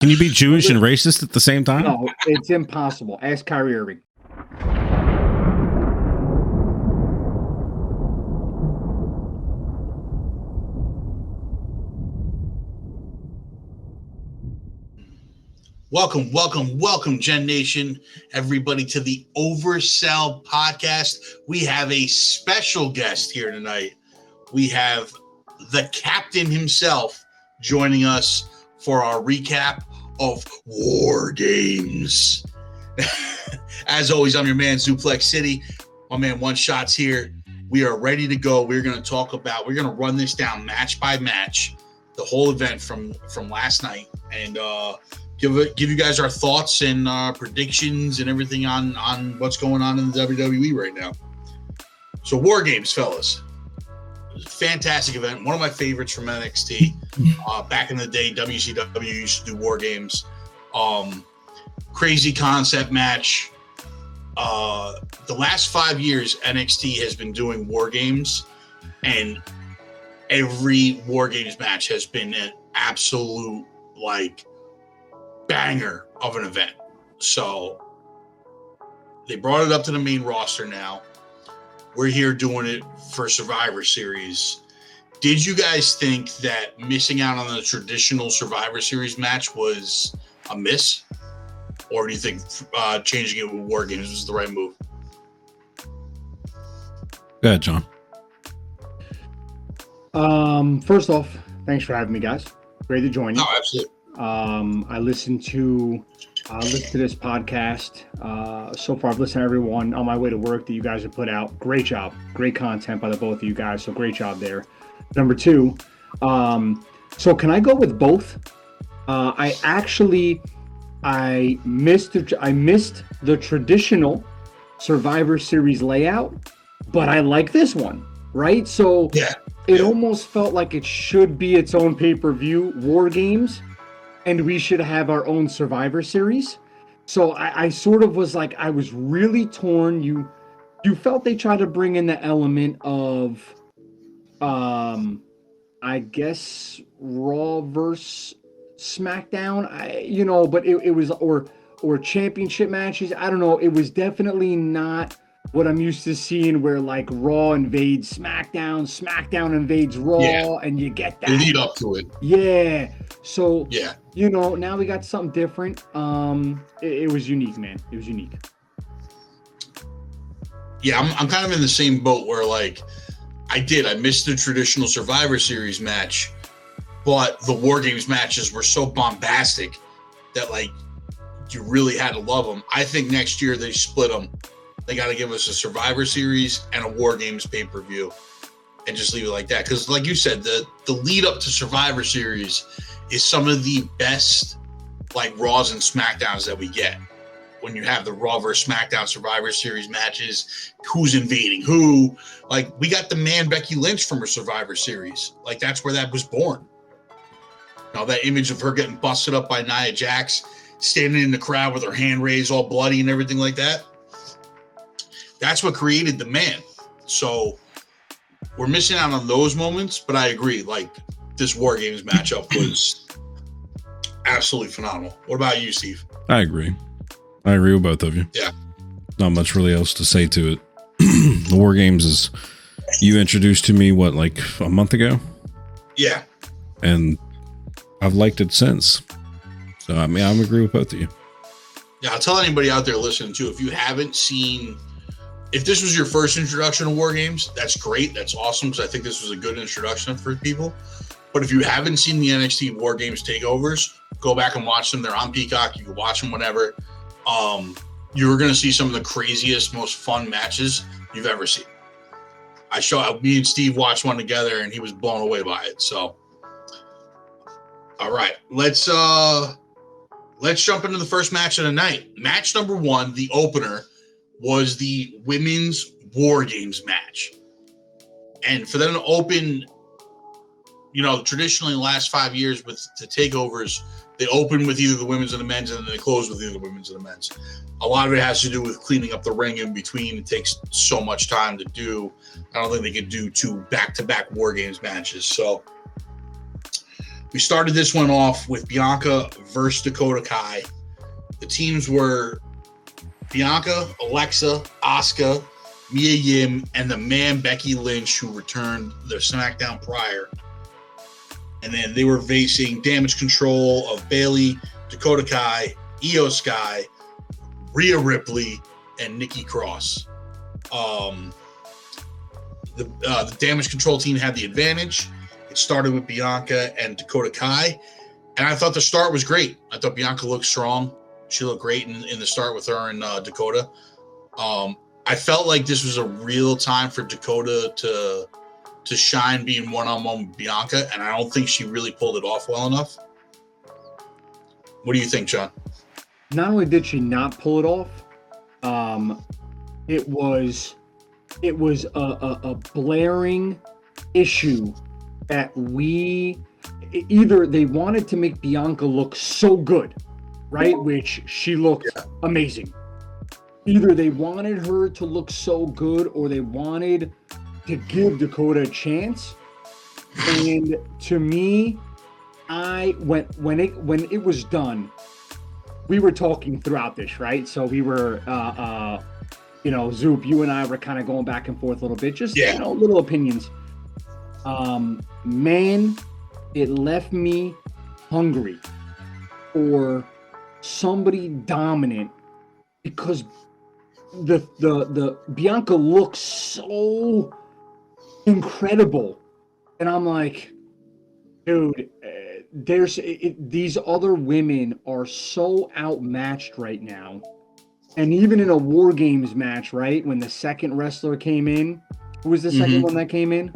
Can you be Jewish and racist at the same time? No, it's impossible. Ask Kyrie Irving. Welcome, welcome, welcome, Gen Nation, everybody to the Oversell podcast. We have a special guest here tonight. We have the captain himself joining us for our recap of War Games. As always, I'm your man, Zuplex City. My man, One Shots here. We are ready to go. We're going to talk about, we're going to run this down match by match, the whole event from from last night, and uh, give it, give you guys our thoughts and uh, predictions and everything on on what's going on in the WWE right now. So, War Games, fellas fantastic event. One of my favorites from NXT. Uh, back in the day, WCW used to do war games. Um, crazy concept match. Uh, the last five years, NXT has been doing war games, and every war games match has been an absolute like banger of an event. So they brought it up to the main roster now we're here doing it for Survivor Series. Did you guys think that missing out on the traditional Survivor Series match was a miss? Or do you think uh, changing it with War Games was the right move? Go ahead, John. Um, first off, thanks for having me, guys. Great to join you. Oh, absolutely. Um, I listened to uh, listen to this podcast. Uh, so far, I've listened to everyone on my way to work that you guys have put out. Great job. Great content by the both of you guys. So great job there. Number two, um, so can I go with both? Uh, I actually, I missed, the, I missed the traditional Survivor Series layout, but I like this one, right? So yeah. it almost felt like it should be its own pay per view war games and we should have our own Survivor series. So I, I sort of was like, I was really torn. You, you felt they tried to bring in the element of, um, I guess Raw versus SmackDown. I, you know, but it, it was or or championship matches. I don't know. It was definitely not what I'm used to seeing where like Raw invades SmackDown, SmackDown invades Raw, yeah. and you get that lead up to it. Yeah. So yeah, you know, now we got something different. Um, it, it was unique, man. It was unique. Yeah, I'm, I'm kind of in the same boat where like I did. I missed the traditional Survivor Series match, but the War Games matches were so bombastic that like you really had to love them. I think next year they split them they got to give us a Survivor Series and a War Games pay per view, and just leave it like that. Because, like you said, the the lead up to Survivor Series is some of the best like Raws and Smackdowns that we get. When you have the Raw versus SmackDown Survivor Series matches, who's invading who? Like we got the man Becky Lynch from her Survivor Series. Like that's where that was born. Now that image of her getting busted up by Nia Jax, standing in the crowd with her hand raised, all bloody and everything like that that's what created the man. So we're missing out on those moments, but I agree. Like this War Games matchup was absolutely phenomenal. What about you, Steve? I agree. I agree with both of you. Yeah. Not much really else to say to it. the War Games is you introduced to me what like a month ago. Yeah. And I've liked it since. So I mean, I'm agree with both of you. Yeah, I'll tell anybody out there listening too. If you haven't seen if this was your first introduction to war games, that's great. That's awesome because I think this was a good introduction for people. But if you haven't seen the NXT War Games takeovers, go back and watch them. They're on Peacock. You can watch them whenever. Um, you're going to see some of the craziest, most fun matches you've ever seen. I show me and Steve watched one together, and he was blown away by it. So, all right, let's uh let's jump into the first match of the night. Match number one, the opener was the women's war games match. And for them to open, you know, traditionally the last five years with the takeovers, they open with either the women's or the men's, and then they close with either the women's or the men's. A lot of it has to do with cleaning up the ring in between. It takes so much time to do. I don't think they could do two back to back war games matches. So, we started this one off with Bianca versus Dakota Kai. The teams were Bianca, Alexa, Asuka, Mia Yim, and the man Becky Lynch, who returned the SmackDown prior. And then they were facing damage control of Bayley, Dakota Kai, Iyo Sky, Rhea Ripley, and Nikki Cross. Um, the, uh, the damage control team had the advantage. It started with Bianca and Dakota Kai. And I thought the start was great. I thought Bianca looked strong. She looked great in, in the start with her and uh, Dakota. Um, I felt like this was a real time for Dakota to to shine being one on one with Bianca, and I don't think she really pulled it off well enough. What do you think, John? Not only did she not pull it off, um, it was it was a, a, a blaring issue that we either they wanted to make Bianca look so good, right? Which she looked amazing. Either they wanted her to look so good or they wanted to give Dakota a chance. And to me, I went when it when it was done, we were talking throughout this, right? So we were uh uh you know, Zoop, you and I were kind of going back and forth a little bit, just Yeah. you know, little opinions. Um, man, it left me hungry for somebody dominant because the the the Bianca looks so incredible, and I'm like, dude, uh, there's it, it- these other women are so outmatched right now, and even in a War Games match, right when the second wrestler came in, who was the 2nd Mhm. one that came in?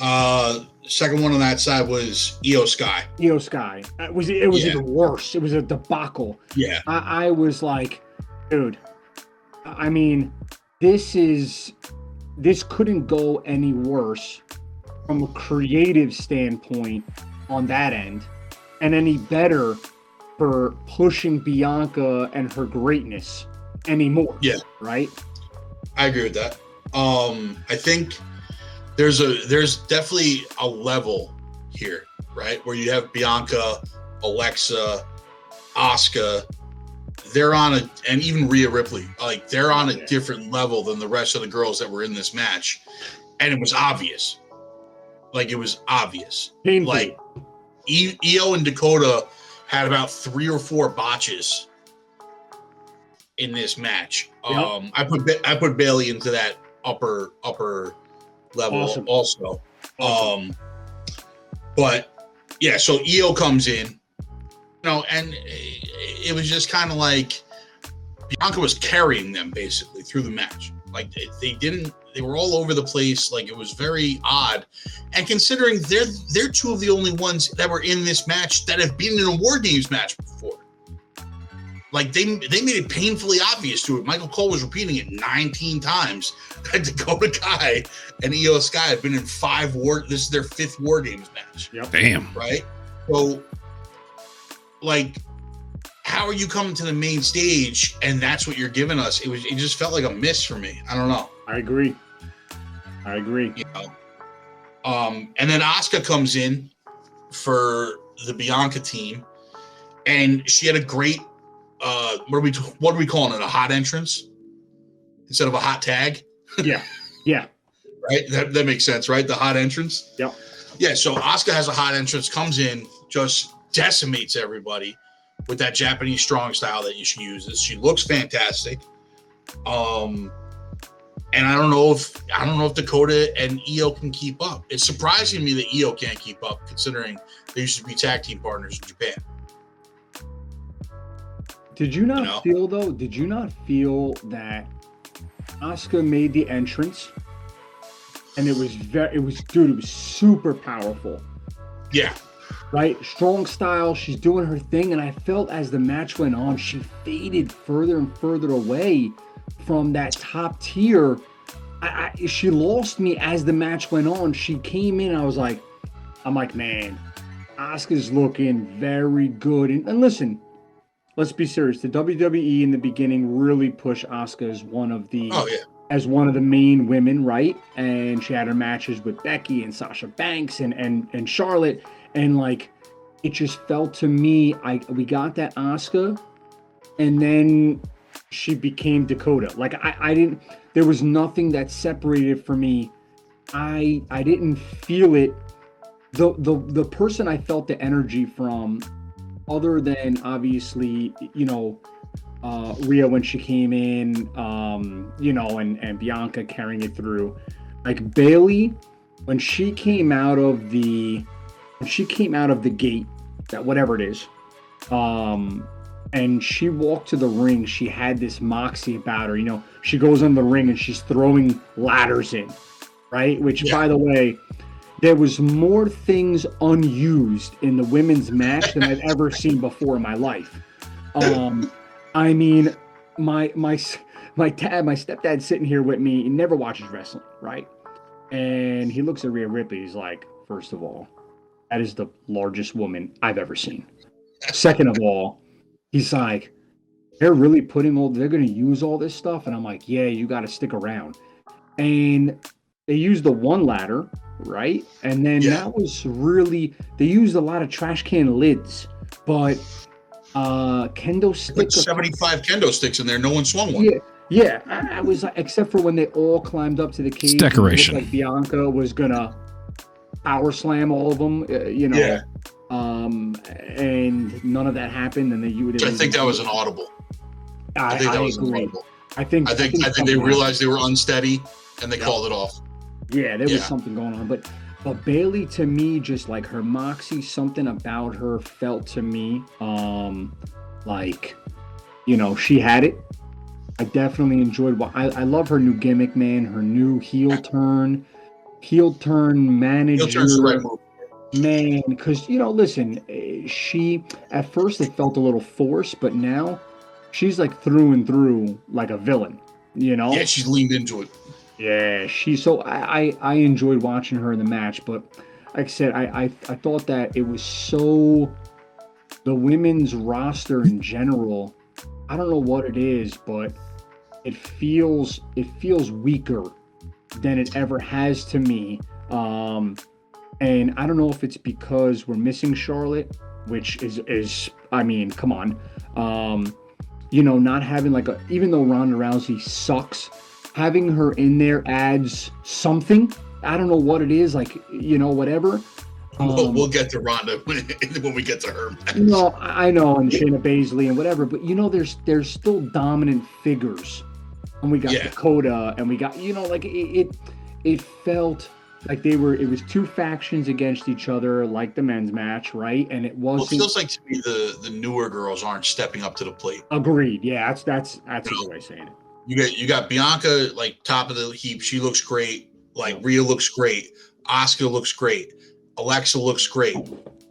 Uh, second one on that side was Iyo Sky. Iyo Sky. It was it was Yeah. even worse. It was a debacle. Yeah, I, I was like, dude, I mean, this is this couldn't go any worse from a creative standpoint on that end, and any better for pushing Bianca and her greatness anymore. Yeah. Right? I agree with that. Um, I think there's a there's definitely a level here, right? Where you have Bianca, Alexa, Asuka. They're on a and even Rhea Ripley, like they're on a Yeah. different level than the rest of the girls that were in this match, and it was obvious. Like it was obvious. Painful. Like E- Iyo and Dakota had about three or four botches in this match. Yep. Um, I put I put Bayley into that upper upper level Awesome. also. Awesome. Um, but yeah, so Iyo comes in, you know, and it, it was just kind of like Bianca was carrying them basically through the match. Like they, they didn't, they were all over the place. Like it was very odd. And considering they're they're two of the only ones that were in this match that have been in a War Games match before. Like they they made it painfully obvious to it. Michael Cole was repeating it 19 times that Dakota Kai and Iyo Sky have been in five war. This is their fifth War Games match, Damn. right? So, like, how are you coming to the main stage and that's what you're giving us? It was it just felt like a miss for me. I don't know. I agree. I agree. you know. Um, and then Asuka comes in for the Bianca team, and she had a great uh, what are we what are we calling it? A hot entrance instead of a hot tag, Yeah. Yeah. right? That that makes sense, right? The hot entrance. Yeah, Yeah. So Asuka has a hot entrance, comes in, just decimates everybody with that Japanese strong style that she uses. She looks fantastic. Um, and I don't know if I don't know if Dakota and Iyo can keep up. It's surprising me that Iyo can't keep up, considering they used to be tag team partners in Japan. Did you not You know? feel though? Did you not feel that Asuka made the entrance, and it was very, it was dude, it was super powerful, Yeah, right? Strong style. She's doing her thing, and I felt as the match went on, she faded further and further away from that top tier. I, I she lost me as the match went on. She came in, I was like, I'm like, man, Asuka's looking very good. And, and listen, let's be serious. The WWE in the beginning really pushed Asuka as one of the oh yeah, as one of the main women, right? And she had her matches with Becky and Sasha Banks and and and Charlotte, and like it just felt to me I we got that Asuka, and then she became Dakota. Like I, I didn't. There was nothing that separated for me. I I didn't feel it. The the the person I felt the energy from, other than obviously you know uh, Rhea when she came in, um, you know, and, and Bianca carrying it through. Like Bayley, when she came out of the, when she came out of the gate, that whatever it is, um, and she walked to the ring, she had this moxie about her. You know, she goes on the ring and she's throwing ladders in, right? Which, Yeah. by the way, there was more things unused in the women's match than I've ever seen before in my life. Um, I mean, my my my dad, my stepdad sitting here with me, he never watches wrestling, right? And he looks at Rhea Ripley. He's like, first of all, that is the largest woman I've ever seen. Second of all, he's like, they're really putting all, they're going to use all this stuff. And I'm like, yeah, you got to stick around. And they used the one ladder, right? And then Yeah. that was really, they used a lot of trash can lids, but uh kendo stick. Put 75 kendo sticks in there. No one swung one. Yeah, yeah. I, I was like, except for when they all climbed up to the cage. and it looked decoration. Like Bianca was gonna power slam all of them, uh, you know. Yeah. Um, and none of that happened, and then you would. I think that was an audible. I, I think that I was an audible. I think. I think I think they something realized they were unsteady and they Yeah. called it off. Yeah, there was something going on, but but Bayley to me, just like her moxie, something about her felt to me, um, like, you know, she had it. I definitely enjoyed. What I, I love her new gimmick, man. Her new heel turn, heel turn manager. Heel turn the right move. man because you know listen eh, she at first it felt a little forced but now she's like through and through like a villain you know Yeah, she's leaned into it. Yeah. She so i i, I enjoyed watching her in the match but like i said I, I i thought that it was so the women's roster in general i don't know what it is but it feels it feels weaker than it ever has to me. Um and I don't know if it's because we're missing Charlotte, which is is I mean, come on, um, you know, not having like a even though Ronda Rousey sucks, having her in there adds something. I don't know what it is, like you know, whatever. we'll, Um, we'll get to Ronda when, when we get to her. no, I I know, and Shayna Baszler and whatever, but you know, there's there's still dominant figures, and we got Yeah. Dakota, and we got you know, like it, it it felt like they were it was two factions against each other, like the men's match, right? And it was Well, it feels like to me the the newer girls aren't stepping up to the plate. agreed. Yeah, that's that's that's good way of saying it. You got you got Bianca like top of the heap. She looks great. Like Rhea looks great. Asuka looks great. Alexa looks great.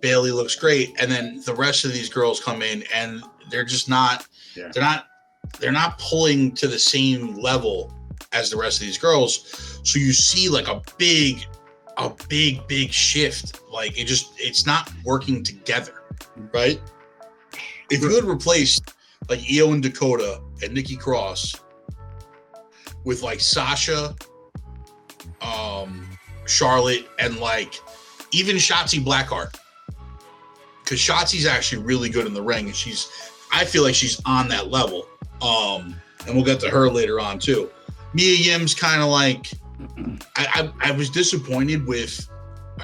Bayley looks great. And then the rest of these girls come in and they're just not Yeah. they're not they're not pulling to the same level as the rest of these girls. So you see like a big a big big shift. Like it just it's not working together, right? If you had replaced like Iyo and Dakota and Nikki Cross with like Sasha, um, Charlotte, and like even Shotzi Blackheart. Because Shotzi's actually really good in the ring, and she's I feel like she's on that level. Um, and we'll get to her later on too. Mia Yim's kind of like I, I I was disappointed with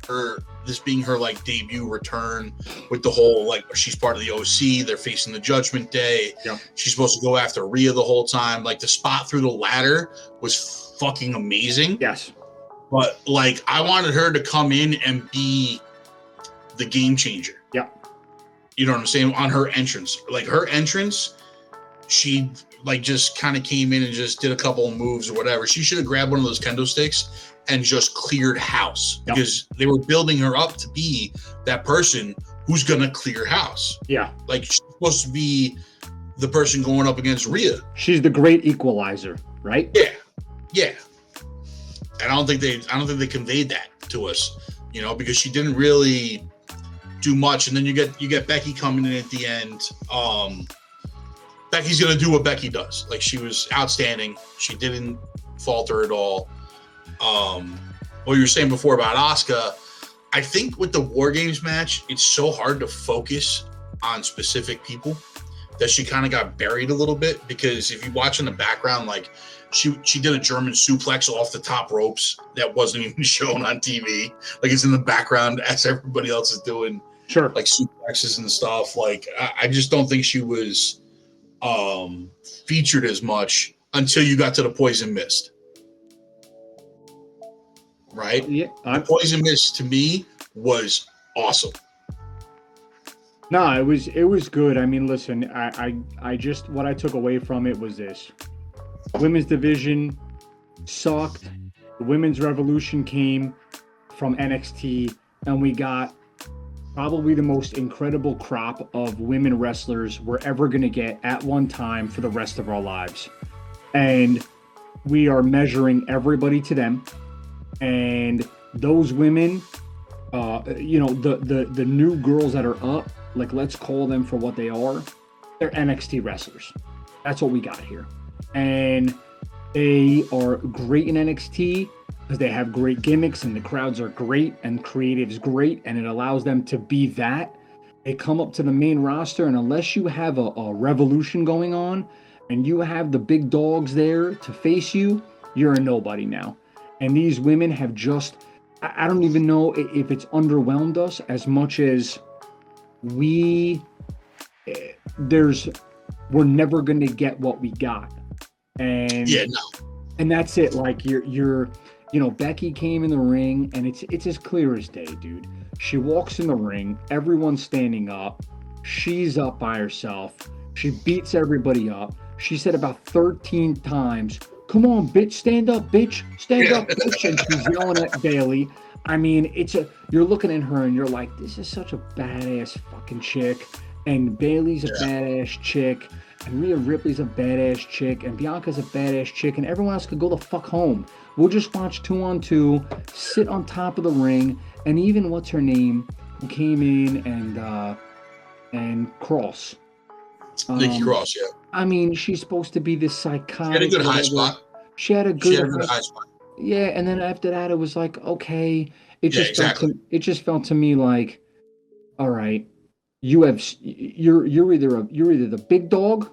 her this being her like debut return with the whole like she's part of the OC, they're facing the Judgment Day. Yeah. She's supposed to go after Rhea the whole time. Like the spot through the ladder was fucking amazing. Yes. But like I wanted her to come in and be the game changer. Yeah. You know what I'm saying? On her entrance. Like her entrance, she like just kind of came in and just did a couple of moves or whatever. She should have grabbed one of those kendo sticks and just cleared house Yep. because they were building her up to be that person who's gonna clear house. Yeah. Like she's supposed to be the person going up against Rhea. She's the great equalizer, right? Yeah, yeah. And I don't think they, I don't think they conveyed that to us, you know, because she didn't really do much. And then you get you get Becky coming in at the end. Um, Becky's gonna do what Becky does. Like she was outstanding. She didn't falter at all. Um, what you were saying before about Asuka, I I think with the War Games match, it's so hard to focus on specific people that she kind of got buried a little bit because if you watch in the background, like she she did a German suplex off the top ropes that wasn't even shown on TV. Like it's in the background as everybody else is doing Sure. like suplexes and stuff. Like I, I just don't think she was um featured as much until you got to the poison mist. Right? yeah. The I, poison mist to me was awesome. no, it was it was good. I mean, listen, I, I I just what I took away from it was this: women's division sucked. The women's revolution came from NXT, and we got probably the most incredible crop of women wrestlers we're ever going to get at one time for the rest of our lives. And we are measuring everybody to them. And those women, uh, you know, the, the, the new girls that are up, like let's call them for what they are, they're NXT wrestlers. That's what we got here. And they are great in NXT because they have great gimmicks and the crowds are great and creative's great and it allows them to be that. They come up to the main roster and unless you have a, a revolution going on and you have the big dogs there to face you, you're a nobody now. And these women have just, I don't even know if it's underwhelmed us as much as we, eh, there's, we're never going to get what we got. And Yeah, no. and that's it. Like you're you're you know, Becky came in the ring and it's it's as clear as day, dude. She walks in the ring, everyone's standing up, she's up by herself, she beats everybody up. She said about 13 times, Come on, bitch, stand up, bitch, stand up, bitch. And she's yelling at Bayley. I mean, it's a you're looking at her and you're like, this is such a badass fucking chick. And Bayley's a Yeah. badass chick. And Rhea Ripley's a badass chick, and Bianca's a badass chick, and everyone else could go the fuck home. We'll just watch two on two, sit on top of the ring, and even what's her name, came in and uh and Cross. Nikki Um, Cross, yeah. I mean, she's supposed to be this psychotic. She had a good high spot. She had a good, had a good high- spot. yeah, and then after that, it was like, okay, it Yeah, just felt exactly. to, it just felt to me like, all right, you have you're you're either a you're either the big dog,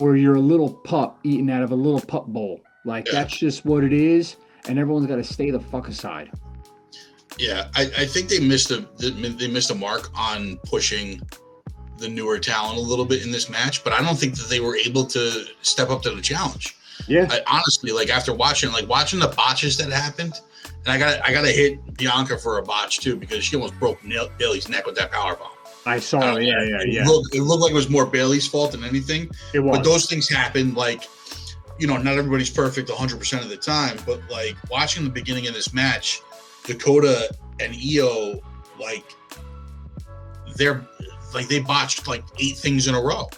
or you're a little pup eating out of a little pup bowl. Like Yeah. that's just what it is, and everyone's got to stay the fuck aside. Yeah, I, I think they missed a they missed a mark on pushing the newer talent a little bit in this match, but I don't think that they were able to step up to the challenge. Yeah, I, honestly, like after watching, like watching the botches that happened, and I got I got to hit Bianca for a botch too because she almost broke Nail- Bayley's neck with that power bomb. I saw. I don't Oh, yeah, yeah, It yeah. looked, it looked like it was more Bayley's fault than anything. It was. But those things happen. Like, you know, not everybody's perfect 100 percent of the time. But like watching the beginning of this match, Dakota and Iyo, like, they're like they botched like eight things in a row.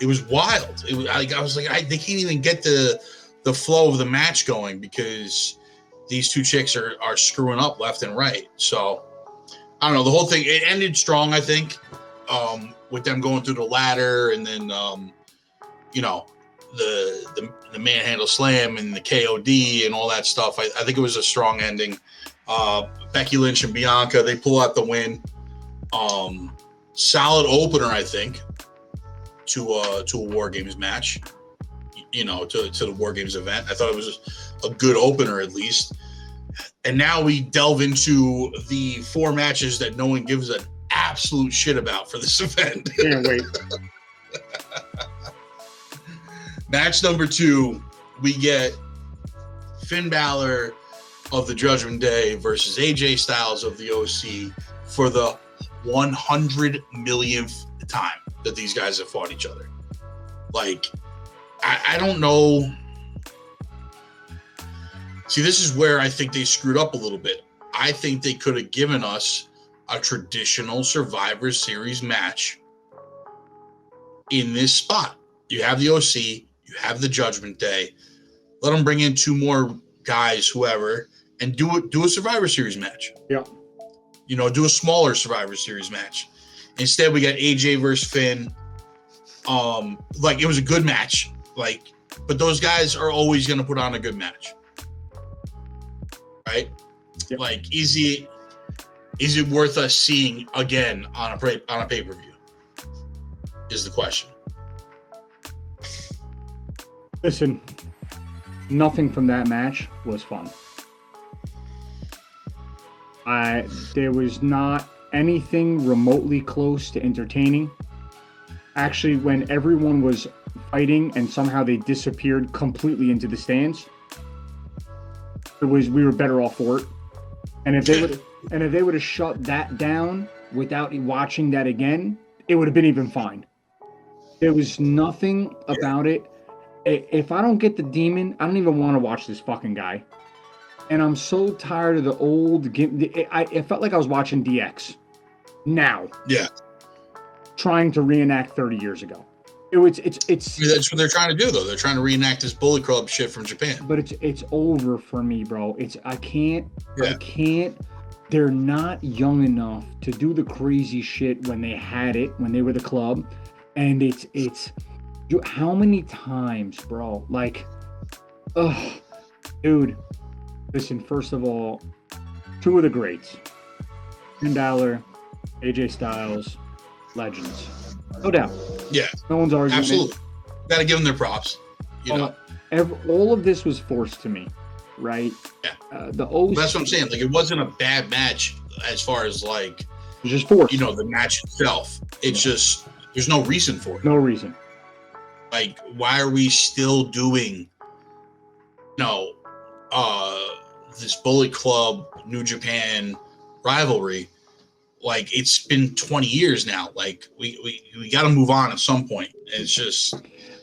It was wild. It was like I was like, I, they can't even get the the flow of the match going because these two chicks are are screwing up left and right. So I don't know. The whole thing it ended strong, I think, um, with them going through the ladder and then um, you know the the the manhandle slam and the KOD and all that stuff. I, I think it was a strong ending. Uh, Becky Lynch and Bianca they pull out the win. Um, solid opener, I think, to uh to a War Games match. You know, to to the War Games event. I thought it was a good opener at least. And now we delve into the four matches that no one gives an absolute shit about for this event. Can't wait. Match number two, we get Finn Balor of the Judgment Day versus AJ Styles of the OC for the 100 millionth time that these guys have fought each other. Like, I, I don't know. See, this is where I think they screwed up a little bit. I think they could have given us a traditional Survivor Series match in this spot. You have the OC, you have the Judgment Day. Let them bring in two more guys, whoever, and do it. Do a Survivor Series match. Yeah. You know, do a smaller Survivor Series match. Instead, we got AJ versus Finn. Um, like it was a good match. Like, but those guys are always going to put on a good match, right? Yep. Like, easy. is it worth us seeing again on a pay, on a pay per view? Is the question. Listen, nothing from that match was fun. I there was not anything remotely close to entertaining. Actually, when everyone was fighting and somehow they disappeared completely into the stands, it was we were better off for it. And if they would and if they would have shut that down without watching that again, it would have been even fine. There was nothing about it. If I don't get the demon, I don't even want to watch this fucking guy. And I'm so tired of the old. It, I, it felt like I was watching DX. Now, Yeah, trying to reenact 30 years ago. It was. It's. It's. I mean, that's what they're trying to do, though. They're trying to reenact this Bullet Club shit from Japan. but it's it's over for me, bro. It's I can't I can't. They're not young enough to do the crazy shit when they had it when they were the club, and it's it's you. How many times, bro? Like, ugh, dude. Listen, first of all, two of the greats, Finn Balor, AJ Styles, legends, no doubt. Yeah, No one's arguing. absolutely. Got to give them their props. You know, Uh, ev- all of this was forced to me, right? Yeah. Uh, the OC that's what I'm saying. Like, it wasn't a bad match as far as like just forced. you know the match itself. It's just there's no reason for it. no reason. Like, why are we still doing, you know, uh, this Bullet Club New Japan rivalry? Like, it's been 20 years now. Like, we we, we got to move on at some point. It's just,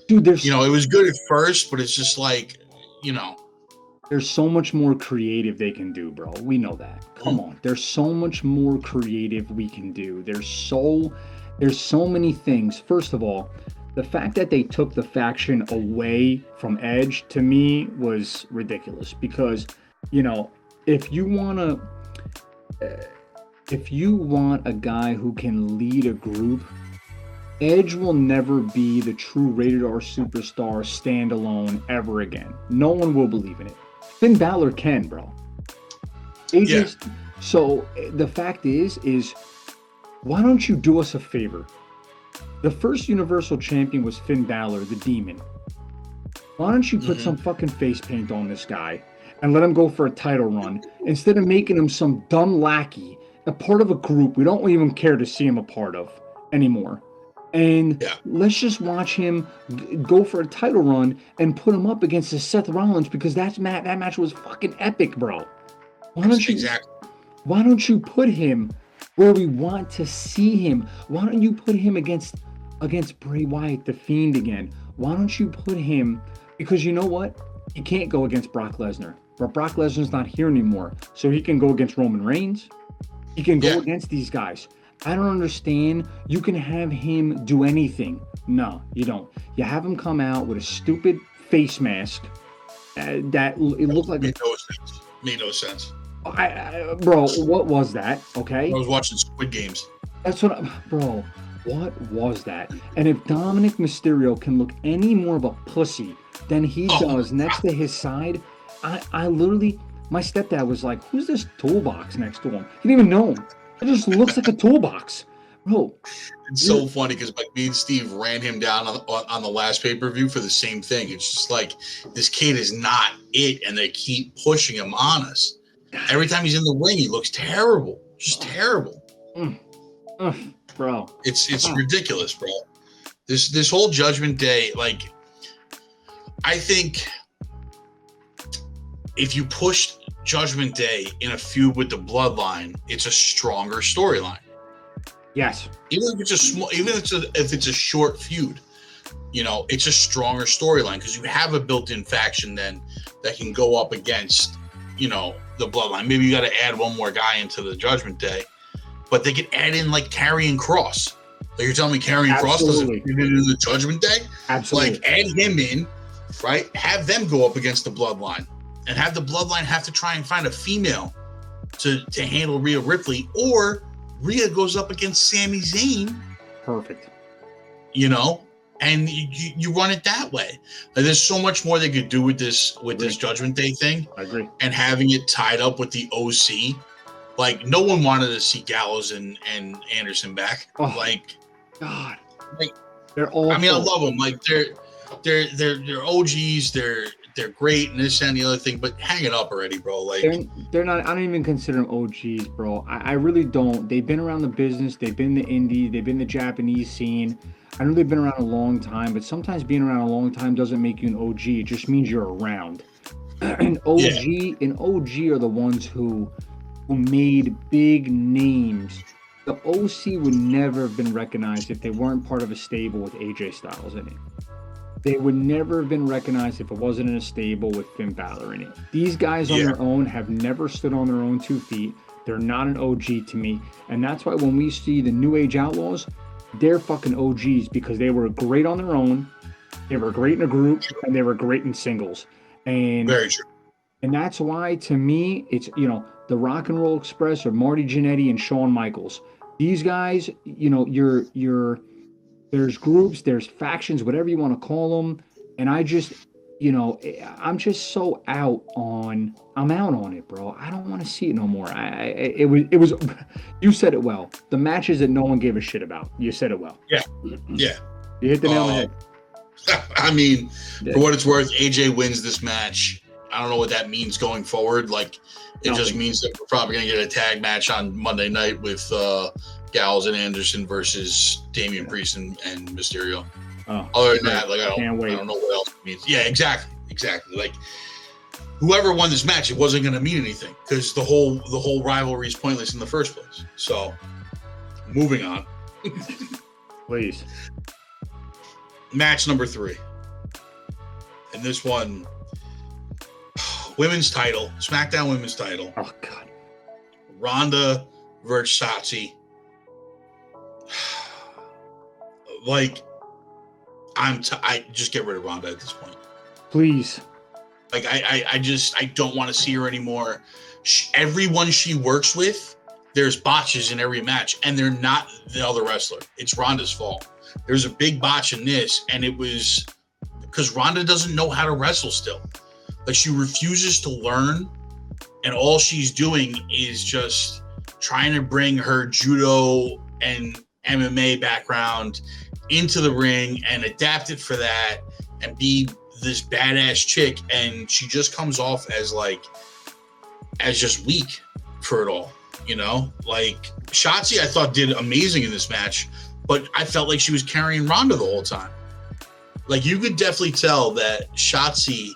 Dude, there's you know, it was good at first, but it's just like, you know, there's so much more creative they can do, bro. We know that. Come on. There's so much more creative we can do. There's so there's so many things. First of all, the fact that they took the faction away from Edge to me was ridiculous because, you know, if you want to if you want a guy who can lead a group, Edge will never be the true rated R superstar standalone ever again. No one will believe in it. Finn Balor can, bro. AJ's, So eh, the fact is, is why don't you do us a favor? The first Universal Champion was Finn Balor, the Demon. Why don't you put Mhm. some fucking face paint on this guy and let him go for a title run instead of making him some dumb lackey, a part of a group we don't even care to see him a part of anymore? And Yeah. let's just watch him go for a title run and put him up against the Seth Rollins because that's ma- that match was fucking epic, bro. Why don't you exactly. why don't you put him where we want to see him? Why don't you put him against against Bray Wyatt, the Fiend again? Why don't you put him because you know what? He can't go against Brock Lesnar. But Brock Lesnar's not here anymore. So he can go against Roman Reigns. He can go Yeah. against these guys. I don't understand. You can have him do anything. No, you don't. You have him come out with a stupid face mask uh, that it looked like Made no sense. Made no sense. I, I, bro, what was that? Okay, I was watching Squid Games. that's what, I, bro. What was that? And if Dominik Mysterio can look any more of a pussy than he Oh, does next to his side, I, I literally, my stepdad was like, "Who's this toolbox next to him?" He didn't even know him. It just looks like a toolbox, bro. It's so funny because like me and Steve ran him down on, on, on the last pay per view for the same thing. It's just like this kid is not it, and they keep pushing him on us. Every time he's in the ring, he looks terrible, just terrible. Ugh, bro. It's it's Oh. ridiculous, bro. This this whole Judgment Day, like, I think if you push Judgment Day in a feud with the Bloodline, it's a stronger storyline. Yes, even if it's a small, even if it's a if it's a short feud, you know, it's a stronger storyline because you have a built-in faction then that can go up against, you know, the bloodline. Maybe you got to add one more guy into the Judgment Day, but they could add in like Karrion Kross. Like you're telling me Karrion Kross doesn't fit into the Judgment Day? absolutely. Like add him in, right? Have them go up against the bloodline, and have the bloodline have to try and find a female to to handle Rhea Ripley, or Rhea goes up against Sami Zayn, Perfect. you know, and you, you- run it that way. Like, there's so much more they could do with this with this Judgment Day thing, I agree. and having it tied up with the OC, Like no one wanted to see Gallows and, and Anderson back. Oh. Like God, Like, they're all. I mean, I love them. Like they're they're they're they're OGs. They're they're great and this and the other thing. But hang it up already, bro. Like They're, they're not. I don't even consider them OGs, bro. I, I really don't. They've been around the business. They've been the indie. They've been the Japanese scene. I know they've been around a long time, but sometimes being around a long time doesn't make you an OG. It just means you're around. an OG, an OG are the ones who who made big names. The OC would never have been recognized if they weren't part of a stable with AJ Styles in it. They would never have been recognized if it wasn't in a stable with Finn Balor in it. These guys on Yeah. their own have never stood on their own two feet. They're not an OG to me. And that's why when we see the New Age Outlaws, they're fucking OGs because they were great on their own, they were great in a group, and they were great in singles. And very true. and that's why, to me, it's you know the Rock and Roll Express or Marty Jannetty and Shawn Michaels. These guys, you know, you're you're there's groups, there's factions, whatever you want to call them, and I just, you know, I'm just so out on. I'm out on it, bro. I don't want to see it no more. I, I it was it was. You said it well. The matches that no one gave a shit about. You said it well. Yeah. Yeah. You hit the nail on the Uh, head. I mean, for what it's worth, AJ wins this match. I don't know what that means going forward. Like, it just means that we're probably going to get a tag match on Monday night with uh, Gallows and Anderson versus Damian Priest and, and Mysterio. Oh, Other than that, like, I don't. I don't know what else it means. Yeah, exactly, exactly. Like, whoever won this match, it wasn't going to mean anything because the whole the whole rivalry is pointless in the first place. So, moving on. please. match number three. And this one, women's title, SmackDown women's title, Oh God. Ronda versus Shotzi. Like, I'm t- I just get rid of Ronda at this point. Please. Like, I I, I just I don't want to see her anymore. She, everyone she works with, there's botches in every match, and they're not the other wrestler. It's Ronda's fault. There's a big botch in this, and it was because Ronda doesn't know how to wrestle still. Like she refuses to learn, and all she's doing is just trying to bring her judo and MMA background into the ring and adapt it for that and be this badass chick. And she just comes off as like as just weak for it all. You know, like Shotzi, I thought did amazing in this match, but I felt like she was carrying Ronda the whole time. Like you could definitely tell that Shotzi,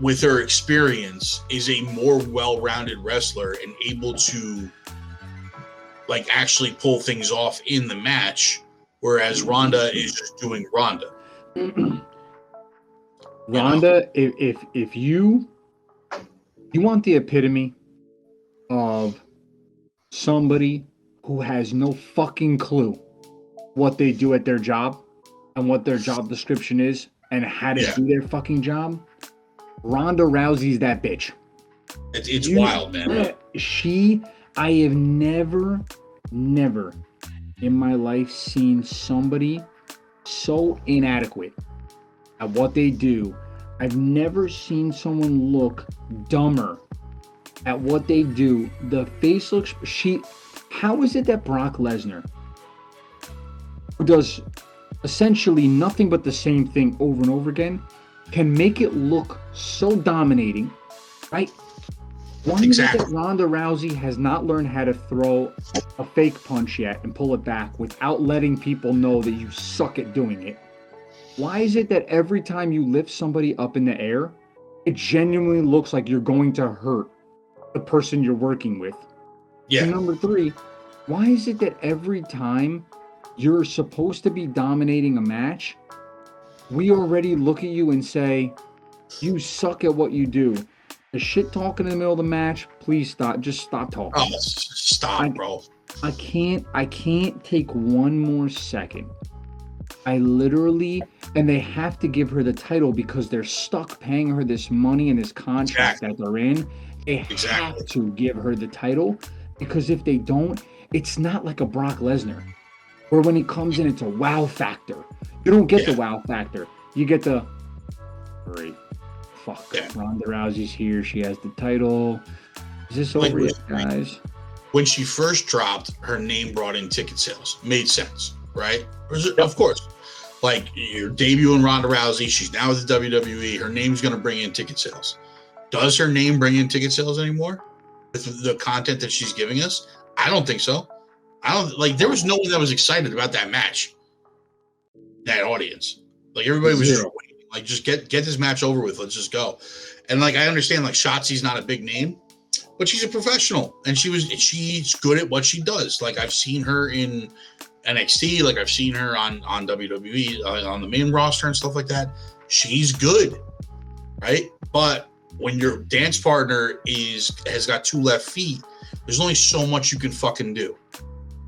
with her experience, is a more well-rounded wrestler and able to like actually pull things off in the match, whereas Ronda is just doing Ronda. Ronda, if, if if you you want the epitome of somebody who has no fucking clue what they do at their job and what their job description is and how to Yeah. do their fucking job, Ronda Rousey's that bitch. It's, it's You- wild, man. She, I have never, never in my life seen somebody so inadequate at what they do. I've never seen someone look dumber at what they do. The face looks, she, how is it that Brock Lesnar, who does essentially nothing but the same thing over and over again, can make it look so dominating, right? Why is it Exactly. that Ronda Rousey has not learned how to throw a fake punch yet and pull it back without letting people know that you suck at doing it? Why is it that every time you lift somebody up in the air, it genuinely looks like you're going to hurt the person you're working with? Yeah. And number three, why is it that every time you're supposed to be dominating a match, we already look at you and say, you suck at what you do? The shit talking in the middle of the match, please stop. Just stop talking. Oh, stop, I- bro. I can't I can't take one more second. I literally and they have to give her the title because they're stuck paying her this money and this contract that they're in. They Exactly. have to give her the title because if they don't, it's not like a Brock Lesnar where when he comes in it's a wow factor. You don't get the wow factor. You get the great fuck. Yeah. Ronda Rousey's here. She has the title. Is this over yet, guys? when she first dropped, her name brought in ticket sales. Made sense, right? Or is it- Of course. Like you're debuting Ronda Rousey, she's now with the WWE. Her name's going to bring in ticket sales. Does her name bring in ticket sales anymore with the content that she's giving us? I don't think so. I don't like. There was no one that was excited about that match. That audience, like everybody was just Zero. Like, just get get this match over with. Let's just go. And like, I understand, like, Shotzi's not a big name, but she's a professional and she was she's good at what she does like i've seen her in nxt like i've seen her on on wwe uh, on the main roster and stuff like that she's good right but when your dance partner is has got two left feet there's only so much you can fucking do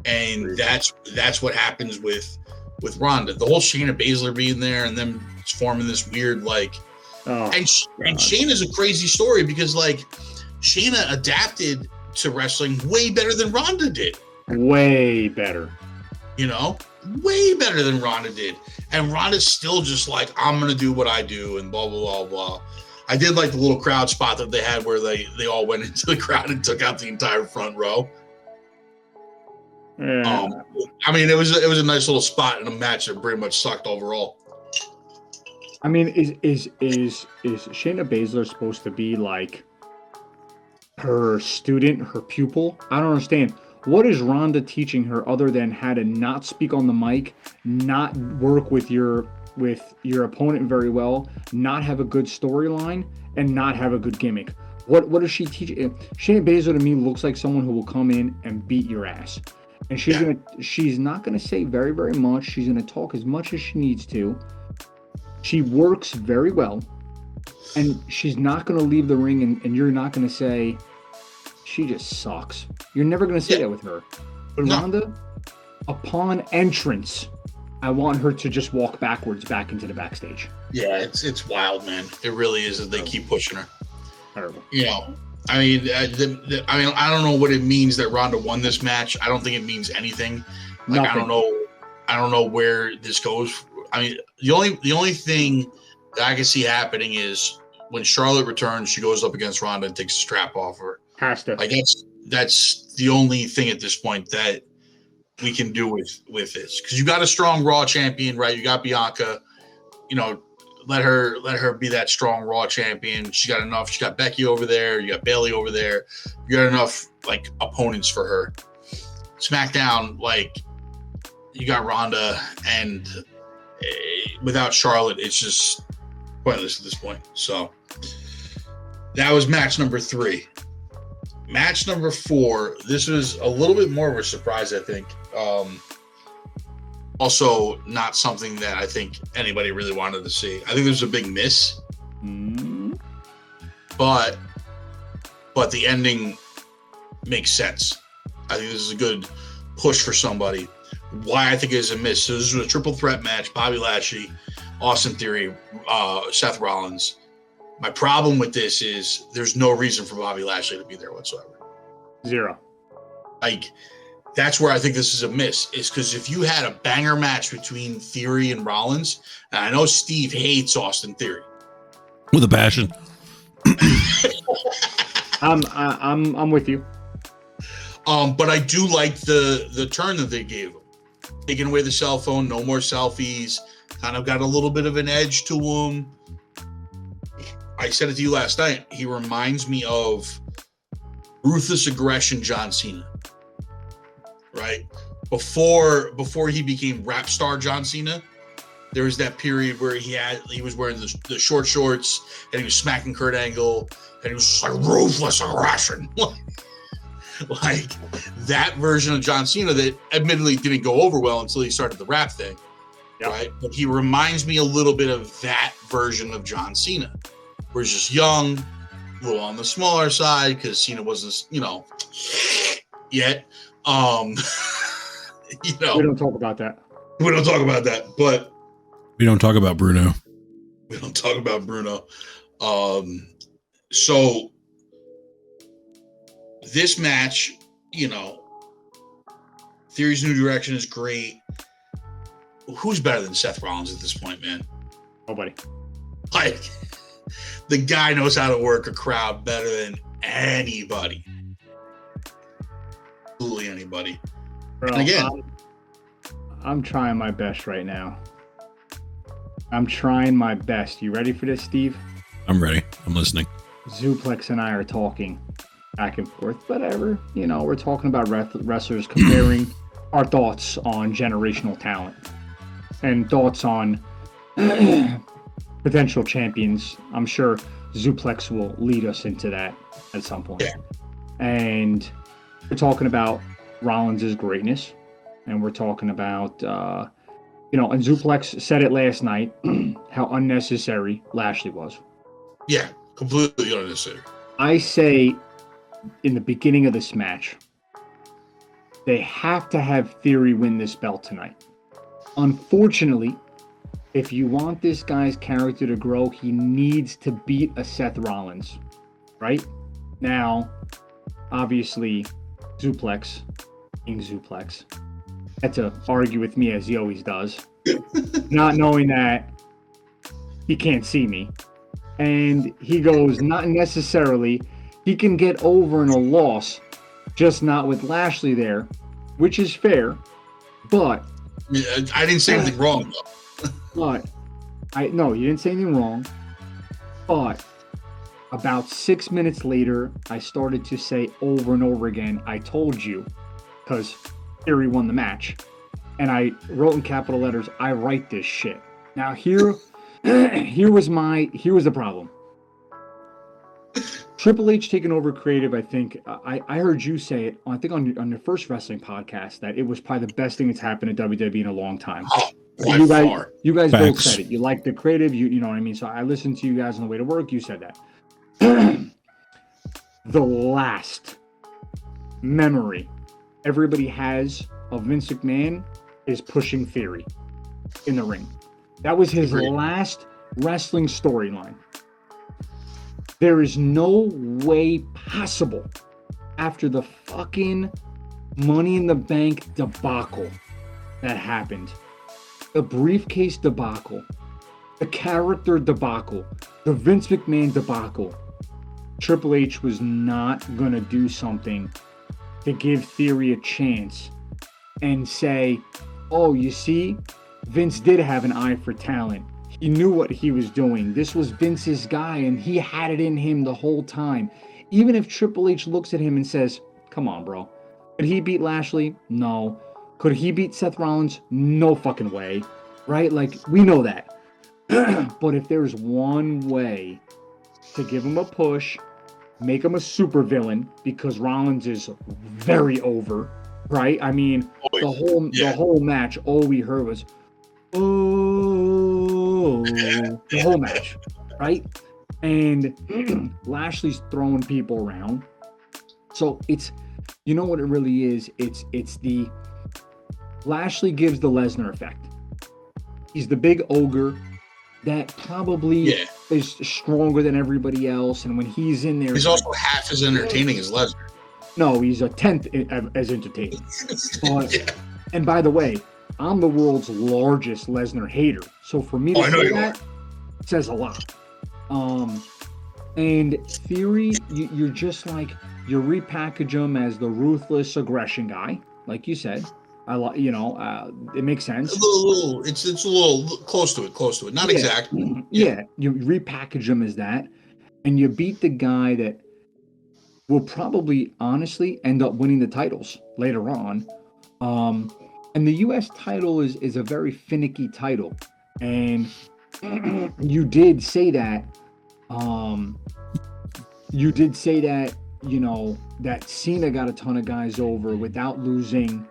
and that's that's what happens with with Ronda. The whole Shayna Baszler being there and them forming this weird like Oh, and Sh- and. Shayna's a crazy story because like Shayna adapted to wrestling way better than Ronda did. way better. You know, way better than Ronda did. And Ronda's still just like, I'm gonna do what I do and blah blah blah blah. I did like the little crowd spot that they had where they they all went into the crowd and took out the entire front row. Yeah. Um, I mean, it was it was a nice little spot in a match that pretty much sucked overall. I mean, is is is is Shayna Baszler supposed to be like her student, her pupil? I don't understand. What is Ronda teaching her other than how to not speak on the mic, not work with your with your opponent very well, not have a good storyline, and not have a good gimmick? What what is she teaching? Eh, Shayna Baszler to me looks like someone who will come in and beat your ass. And she's Yeah. gonna she's not gonna say very, very much. She's gonna talk as much as she needs to. She works very well. And she's not gonna leave the ring and, and you're not gonna say she just sucks. You're never gonna say Yeah. that with her. But No. Ronda, upon entrance, I want her to just walk backwards back into the backstage. Yeah, it's it's wild, man. It really is that they keep pushing her. Terrible. you know, I mean, uh, the, the, I mean, I don't know what it means that Ronda won this match. I don't think it means anything. Like, I don't know, I don't know where this goes. I mean, the only the only thing that I can see happening is when Charlotte returns, she goes up against Ronda and takes the strap off her. Has to. Like that's that's the only thing at this point that we can do with with this because you got a strong Raw champion, right? You got Bianca. You know, let her let her be that strong Raw champion. She got enough. She got Becky over there. You got Bayley over there. You got enough like opponents for her. SmackDown, like you got Ronda, and without Charlotte, it's just pointless at this point. So that was match number three. Match number four. This was a little bit more of a surprise, I think. Um, also, not something that I think anybody really wanted to see. I think there's a big miss, Mm, but but the ending makes sense. I think this is a good push for somebody. Why I think it is a miss. So this was a triple threat match: Bobby Lashley, Austin Theory, uh, Seth Rollins. My problem with this is there's no reason for Bobby Lashley to be there whatsoever. zero. like that's where I think this is a miss. Is because if you had a banger match between Theory and Rollins, and I know Steve hates Austin Theory. with a passion. I'm I, I'm I'm with you. Um, but I do like the the turn that they gave him, taking away the cell phone, no more selfies. Kind of got a little bit of an edge to him. I said it to you last night. He reminds me of ruthless aggression, John Cena. Right before before he became rap star John Cena, there was that period where he had he was wearing the, the short shorts and he was smacking Kurt Angle and he was just like ruthless aggression. like that version of John Cena that admittedly didn't go over well until he started the rap thing. Yep. Right. But he reminds me a little bit of that version of John Cena, where he's just young, a little on the smaller side because Cena wasn't, you know, yet. Um, you We don't talk about that. we don't talk about that, but We don't talk about Bruno. we don't talk about Bruno. Um, so this match, you know, Theory's new direction is great. Who's better than Seth Rollins at this point, man? Nobody. Like the guy knows how to work a crowd better than anybody. Absolutely anybody. Bro, And again- I'm, I'm trying my best right now. I'm trying my best. You ready for this, Steve? I'm ready. I'm listening. Zuplex and I are talking back and forth. Whatever. You know, we're talking about wrestlers, comparing our thoughts on generational talent and thoughts on potential champions. I'm sure Zuplex will lead us into that at some point. Yeah. And we're talking about Rollins' greatness. And we're talking about, uh, you know, and Zuplex said it last night how unnecessary Lashley was. Yeah, completely unnecessary. I say in the beginning of this match, they have to have Theory win this belt tonight. Unfortunately, if you want this guy's character to grow, he needs to beat a Seth Rollins, right? Now, obviously, Zuplex, King Zuplex, had to argue with me as he always does, not knowing that he can't see me and he goes, not necessarily. He can get over in a loss, just not with Lashley there, which is fair. But, I, I- I didn't say anything wrong though. but, I no, you didn't say anything wrong. But about six minutes later, I started to say over and over again, I told you, because Theory won the match. And I wrote in capital letters, I write this shit. Now here here was my here was the problem. Triple H taking over creative. I think I, I heard you say it. I think on your, on your first wrestling podcast that it was probably the best thing that's happened at WWE in a long time. Oh, by you guys, far. you guys both said it. You like the creative. You you know what I mean. So I listened to you guys on the way to work. You said that. the last memory everybody has of Vince McMahon is pushing Theory in the ring. That was his Agreed. last wrestling storyline. There is no way possible after the fucking Money in the Bank debacle that happened, the briefcase debacle, the character debacle, the Vince McMahon debacle. Triple H was not going to do something to give Theory a chance and say, oh, you see, Vince did have an eye for talent. He knew what he was doing. This was Vince's guy, and he had it in him the whole time. Even if Triple H looks at him and says, come on, bro. Could he beat Lashley? No. Could he beat Seth Rollins? No fucking way. Right? Like, we know that. but if there's one way to give him a push, make him a supervillain because Rollins is very over, right? I mean, the whole yeah. the whole match, all we heard was oh the whole match, right? And Lashley's throwing people around. So it's you know what it really is? It's it's the Lashley gives the Lesnar effect. He's the big ogre that probably Yeah. is stronger than everybody else. And when he's in there, He's also half as entertaining as Lesnar. no, he's a tenth as entertaining. But- Yeah. And by the way, I'm the world's largest Lesnar hater. So for me to Oh, say that says a lot. Um, and theory, you, you're just like you repackage him as the ruthless aggression guy, like you said. I like, you know, uh, it makes A sense. little, little, it's it's a little close to it, close to it. Not Yeah. exact. Yeah, you repackage him as that, and you beat the guy that will probably honestly end up winning the titles later on. Um, and the U.S. title is is a very finicky title, and you did say that. Um, you did say that you know that Cena got a ton of guys over without losing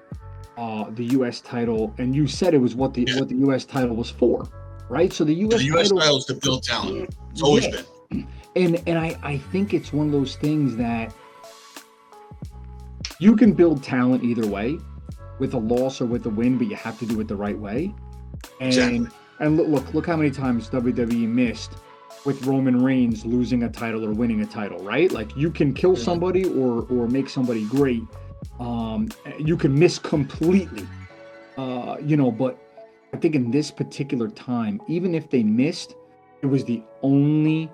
uh, the U.S. title, and you said it was what the Yeah. what the U.S. title was for, right? So the U.S. The U.S. title, is to build talent. It's always Yeah. been. and and I I think it's one of those things that you can build talent either way, with a loss or with a win, but you have to do it the right way. And Exactly. and look look how many times WWE missed with Roman Reigns losing a title or winning a title, right? Like you can kill somebody or or make somebody great. Um, you can miss completely. Uh, you know, but I think in this particular time, even if they missed, it was the only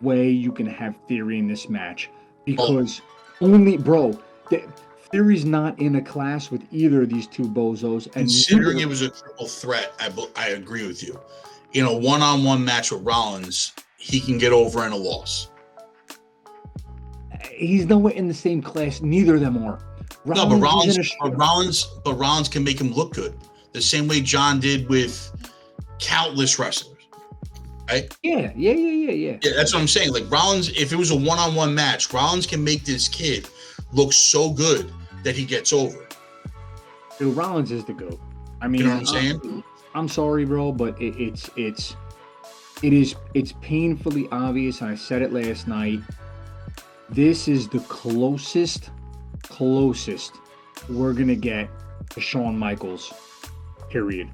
way you can have theory in this match because only, bro, the, Theory's not in a class with either of these two bozos. And Considering neither- it was a triple threat, I, I agree with you. In a one on one match with Rollins, he can get over in a loss. he's nowhere in the same class. Neither of them are. No, but Rollins, in a sh- but Rollins, but Rollins can make him look good, the same way John did with countless wrestlers. Right? yeah, yeah, yeah, yeah, yeah. Yeah, that's what I'm saying. Like Rollins, if it was a one-on-one match, Rollins can make this kid look so good that he gets over. Dude, Rollins is the goat. I mean, You know what I'm saying? I'm sorry, bro, but it, it's it's it is it's painfully obvious, and I said it last night. This is the closest, closest we're gonna get to Shawn Michaels. Period.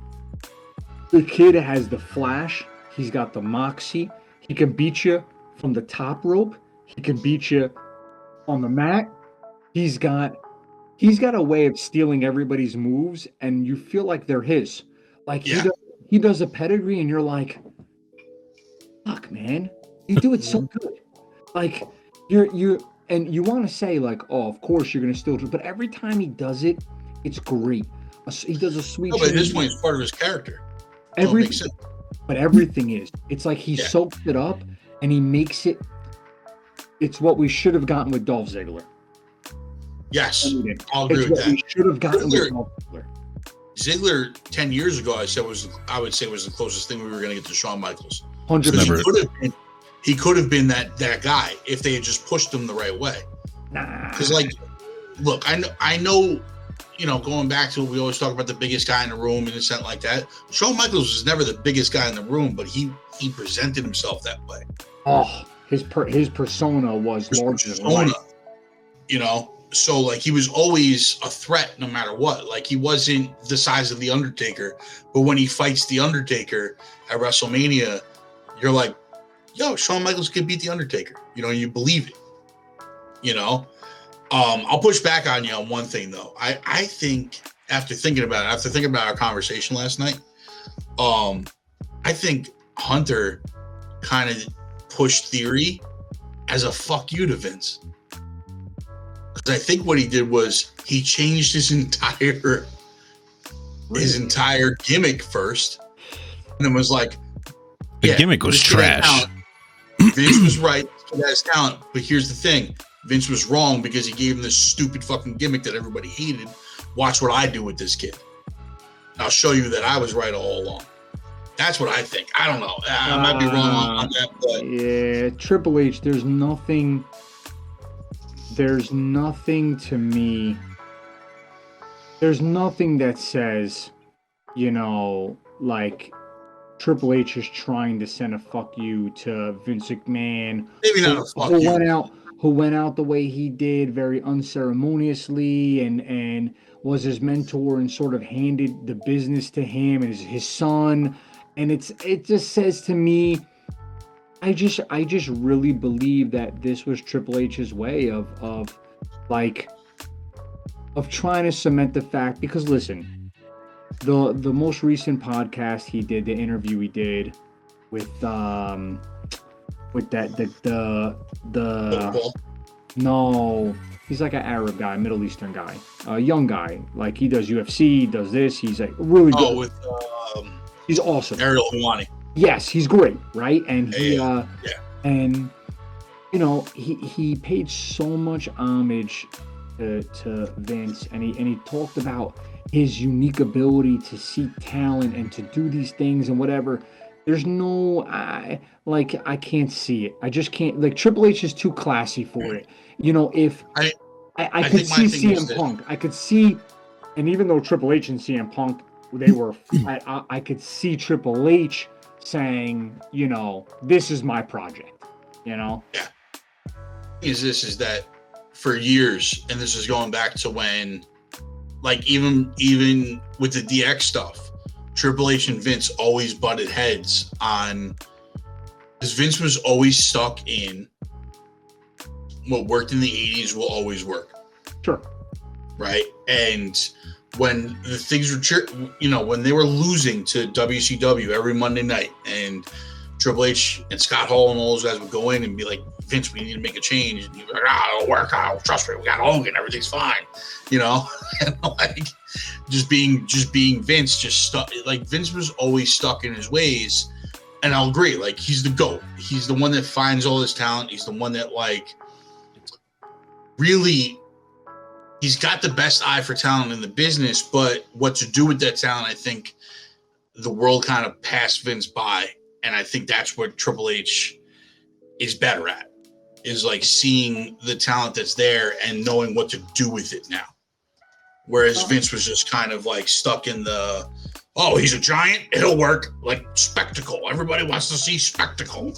The kid has the flash. He's got the moxie. He can beat you from the top rope. He can beat you on the mat. He's got he's got a way of stealing everybody's moves, and you feel like they're his. Like he does, he does a pedigree, and you're like, "Fuck, man, you do it so good." Like you're you're, and you want to say like, "Oh, of course you're gonna steal," but every time he does it, it's great. He does a sweet. No, but at this point, it's part of his character. So it every but everything is. It's like he Yeah. soaks it up and he makes it. It's what we should have gotten with Dolph Ziggler. Yes, I'll agree It's with that. we should have gotten Ziggler- Ziggler. Ten years ago, I said was I would say was the closest thing we were going to get to Shawn Michaels. Hundred Never- he could have been, he could have been that that guy if they had just pushed him the right way. Nah. Because like, look, I know, I know, you know, going back to we always talk about the biggest guy in the room and something like that. Shawn Michaels was never the biggest guy in the room, but he he presented himself that way. oh, his per, his persona was His larger than persona, life. you know. So like he was always a threat no matter what. Like he wasn't the size of the Undertaker, but when he fights the Undertaker at WrestleMania, you're like, yo, Shawn Michaels could beat the Undertaker. You know, you believe it. You know, um, I'll push back on you on one thing though. I I think after thinking about it, after thinking about our conversation last night, um, I think Hunter kind of pushed Theory as a fuck you to Vince. Because I think what he did was he changed his entire his entire gimmick first, and then was like, The Yeah, gimmick was this kid had trash. Vince was right. This kid has talent, but here's the thing: Vince was wrong because he gave him this stupid fucking gimmick that everybody hated. Watch what I do with this kid. I'll show you that I was right all along. That's what I think. I don't know. I I might be wrong on, on that, but Yeah, Triple H. There's nothing. There's nothing to me. There's nothing that says, you know, like Triple H is trying to send a fuck you to Vince McMahon, maybe not who, who you. went out who went out the way he did very unceremoniously and and was his mentor and sort of handed the business to him and his, his son and it's it just says to me i just i just really believe that this was triple h's way of of like of trying to cement the fact because listen the the most recent podcast he did the interview he did with um with that the the the no he's like an arab guy middle eastern guy a young guy. Like he does ufc does this he's like really good. Oh, with um, he's awesome. Ariel Helwani. Yes he's great right and he Yeah, uh yeah. and you know he he paid so much homage to, to vince and he and he talked about his unique ability to see talent and to do these things and whatever there's no I like I can't see it. I just can't like Triple H is too classy for it. You know, if I- I, I, could see CM Punk. I could see and even though Triple H and CM Punk they were I, I, I could see Triple H saying, you know, this is my project. You know? Yeah. is this is that for years, and this is going back to when, like even even with the DX stuff, Triple H and Vince always butted heads on because Vince was always stuck in what worked in the '80s will always work, Sure. right? And when the things were, you know, when they were losing to WCW every Monday night, and Triple H and Scott Hall and all those guys would go in and be like, Vince, we need to make a change. And be like, ah, it'll work out. Trust me, we got Hogan, everything's fine. You know, and like just being just being Vince, just stuck like Vince was always stuck in his ways. And I'll agree, like he's the GOAT. He's the one that finds all this talent. He's the one that like really he's got the best eye for talent in the business, but what to do with that talent, I think the world kind of passed Vince by and I think that's what Triple H is better at is like seeing the talent that's there and knowing what to do with it now. Whereas. Vince was just kind of like stuck in the oh, he's a giant, it'll work, like spectacle. Everybody wants to see spectacle.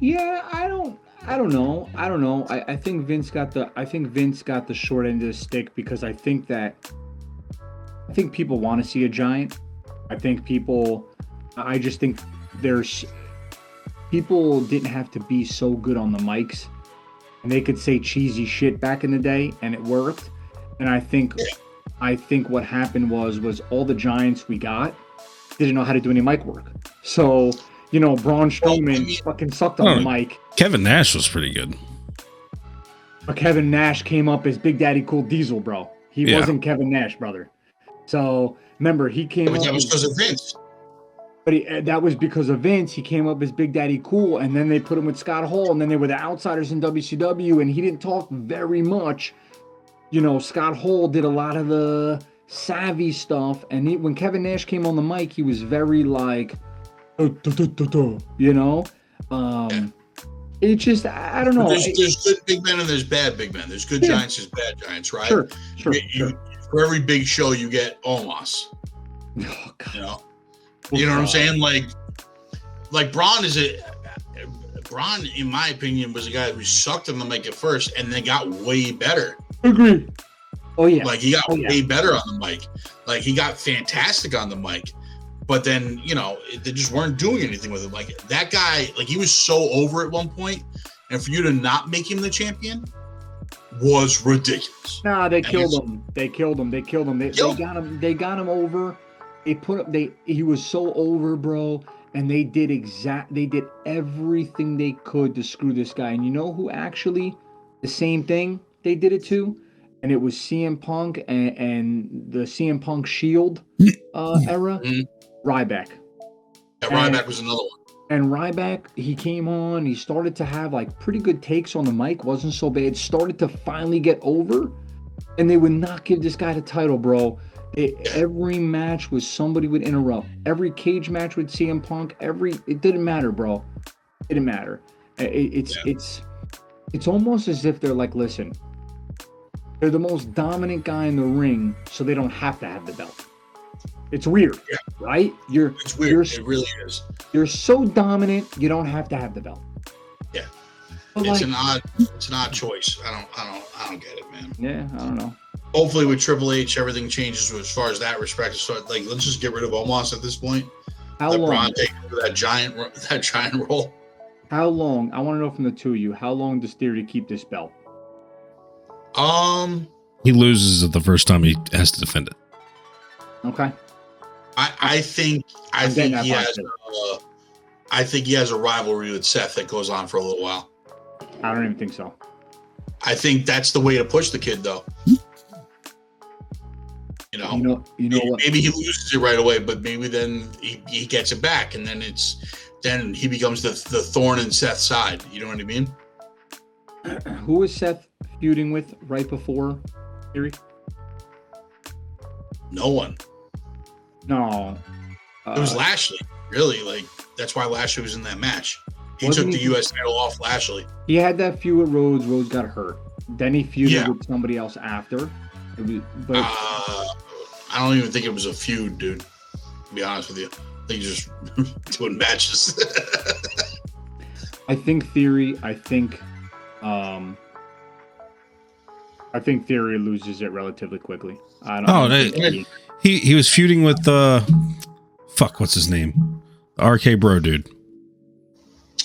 Yeah, I don't. I don't know. I don't know. I, I think Vince got the. I think Vince got the short end of the stick because I think that. I think people want to see a giant. I think people. I just think there's. People didn't have to be so good on the mics, and they could say cheesy shit back in the day, and it worked. And I think, I think what happened was was all the giants we got didn't know how to do any mic work. So you know, Braun Strowman mean- fucking sucked on the Oh. mic. Kevin Nash was pretty good. But Kevin Nash came up as Big Daddy Cool Diesel, bro. He Yeah. wasn't Kevin Nash, brother. So remember, he came But up. that was as- because of Vince. but he, uh, that was because of Vince. He came up as Big Daddy Cool, and then they put him with Scott Hall, and then they were the outsiders in WCW, and he didn't talk very much. You know, Scott Hall did a lot of the savvy stuff, and he, when Kevin Nash came on the mic, he was very like, you know. Um, it just, I don't know. There's, there's good big men and there's bad big men. There's good Yeah. giants, there's bad giants, right? sure, sure, You- you- for every big show, you get Omos. Oh, God. You know, you know what I'm saying? Like, like Braun is a Braun, in my opinion, was a guy who sucked on the mic at first and then got way better. Agree. Oh yeah. Like he got Oh, yeah. way better on the mic. Like he got fantastic on the mic. But then, you know, they just weren't doing anything with him. Like that guy, like he was so over at one point, and for you to not make him the champion was ridiculous. Nah, they And killed him. They killed him. They killed him. They, they got him. They got him over. They put up. They he was so over, bro. And they did exact. They did everything they could to screw this guy. And you know who actually the same thing they did it to, and it was CM Punk and, and the CM Punk Shield uh, era. Mhm. Ryback. And- Ryback was another one. And Ryback, he came on, he started to have like pretty good takes on the mic, wasn't so bad. Started to finally get over, and they would not give this guy the title, bro. It, every match was somebody would interrupt. Every cage match with CM Punk, every it didn't matter, bro. It didn't matter. It- it's Yeah. it's it's almost as if they're like, listen, they're the most dominant guy in the ring, so they don't have to have the belt. It's weird, Yeah. right? You're It's weird. You're- It really is. you're so dominant, you don't have to have the belt. Yeah. But It's like, an odd it's an odd choice. I don't I don't I don't get it, man. yeah, I don't know. Hopefully with Triple H everything changes as far as that respect. So like let's just get rid of Omos at this point. How Let long? Take over that giant that giant role. How long? I want to know from the two of you. How long does Theory keep this belt? Um He loses it the first time he has to defend it. Okay. I, I think I I'm think he has too. uh, think he has a rivalry with Seth that goes on for a little while. I don't even think so. I think that's the way to push the kid though. You know, You know, you know maybe, what? maybe he loses it right away, but maybe then he, he gets it back and then it's then he becomes the the thorn in Seth's side. You know what I mean? Who was Seth feuding with right before Theory? No one. No. It was Uh, Lashley, really. Like that's why Lashley was in that match. He took the he- U.S. title off Lashley. He had that feud with Rhodes. Rhodes got hurt. Then he feuded Yeah. with somebody else after. It was, but Uh, I don't even think it was a feud, dude. To be honest with you, I think he's just doing matches. I think Theory. I think, um, I think Theory loses it relatively quickly. I don't. Oh, I don't they- think- He he was feuding with uh fuck, what's his name? The RK Bro dude.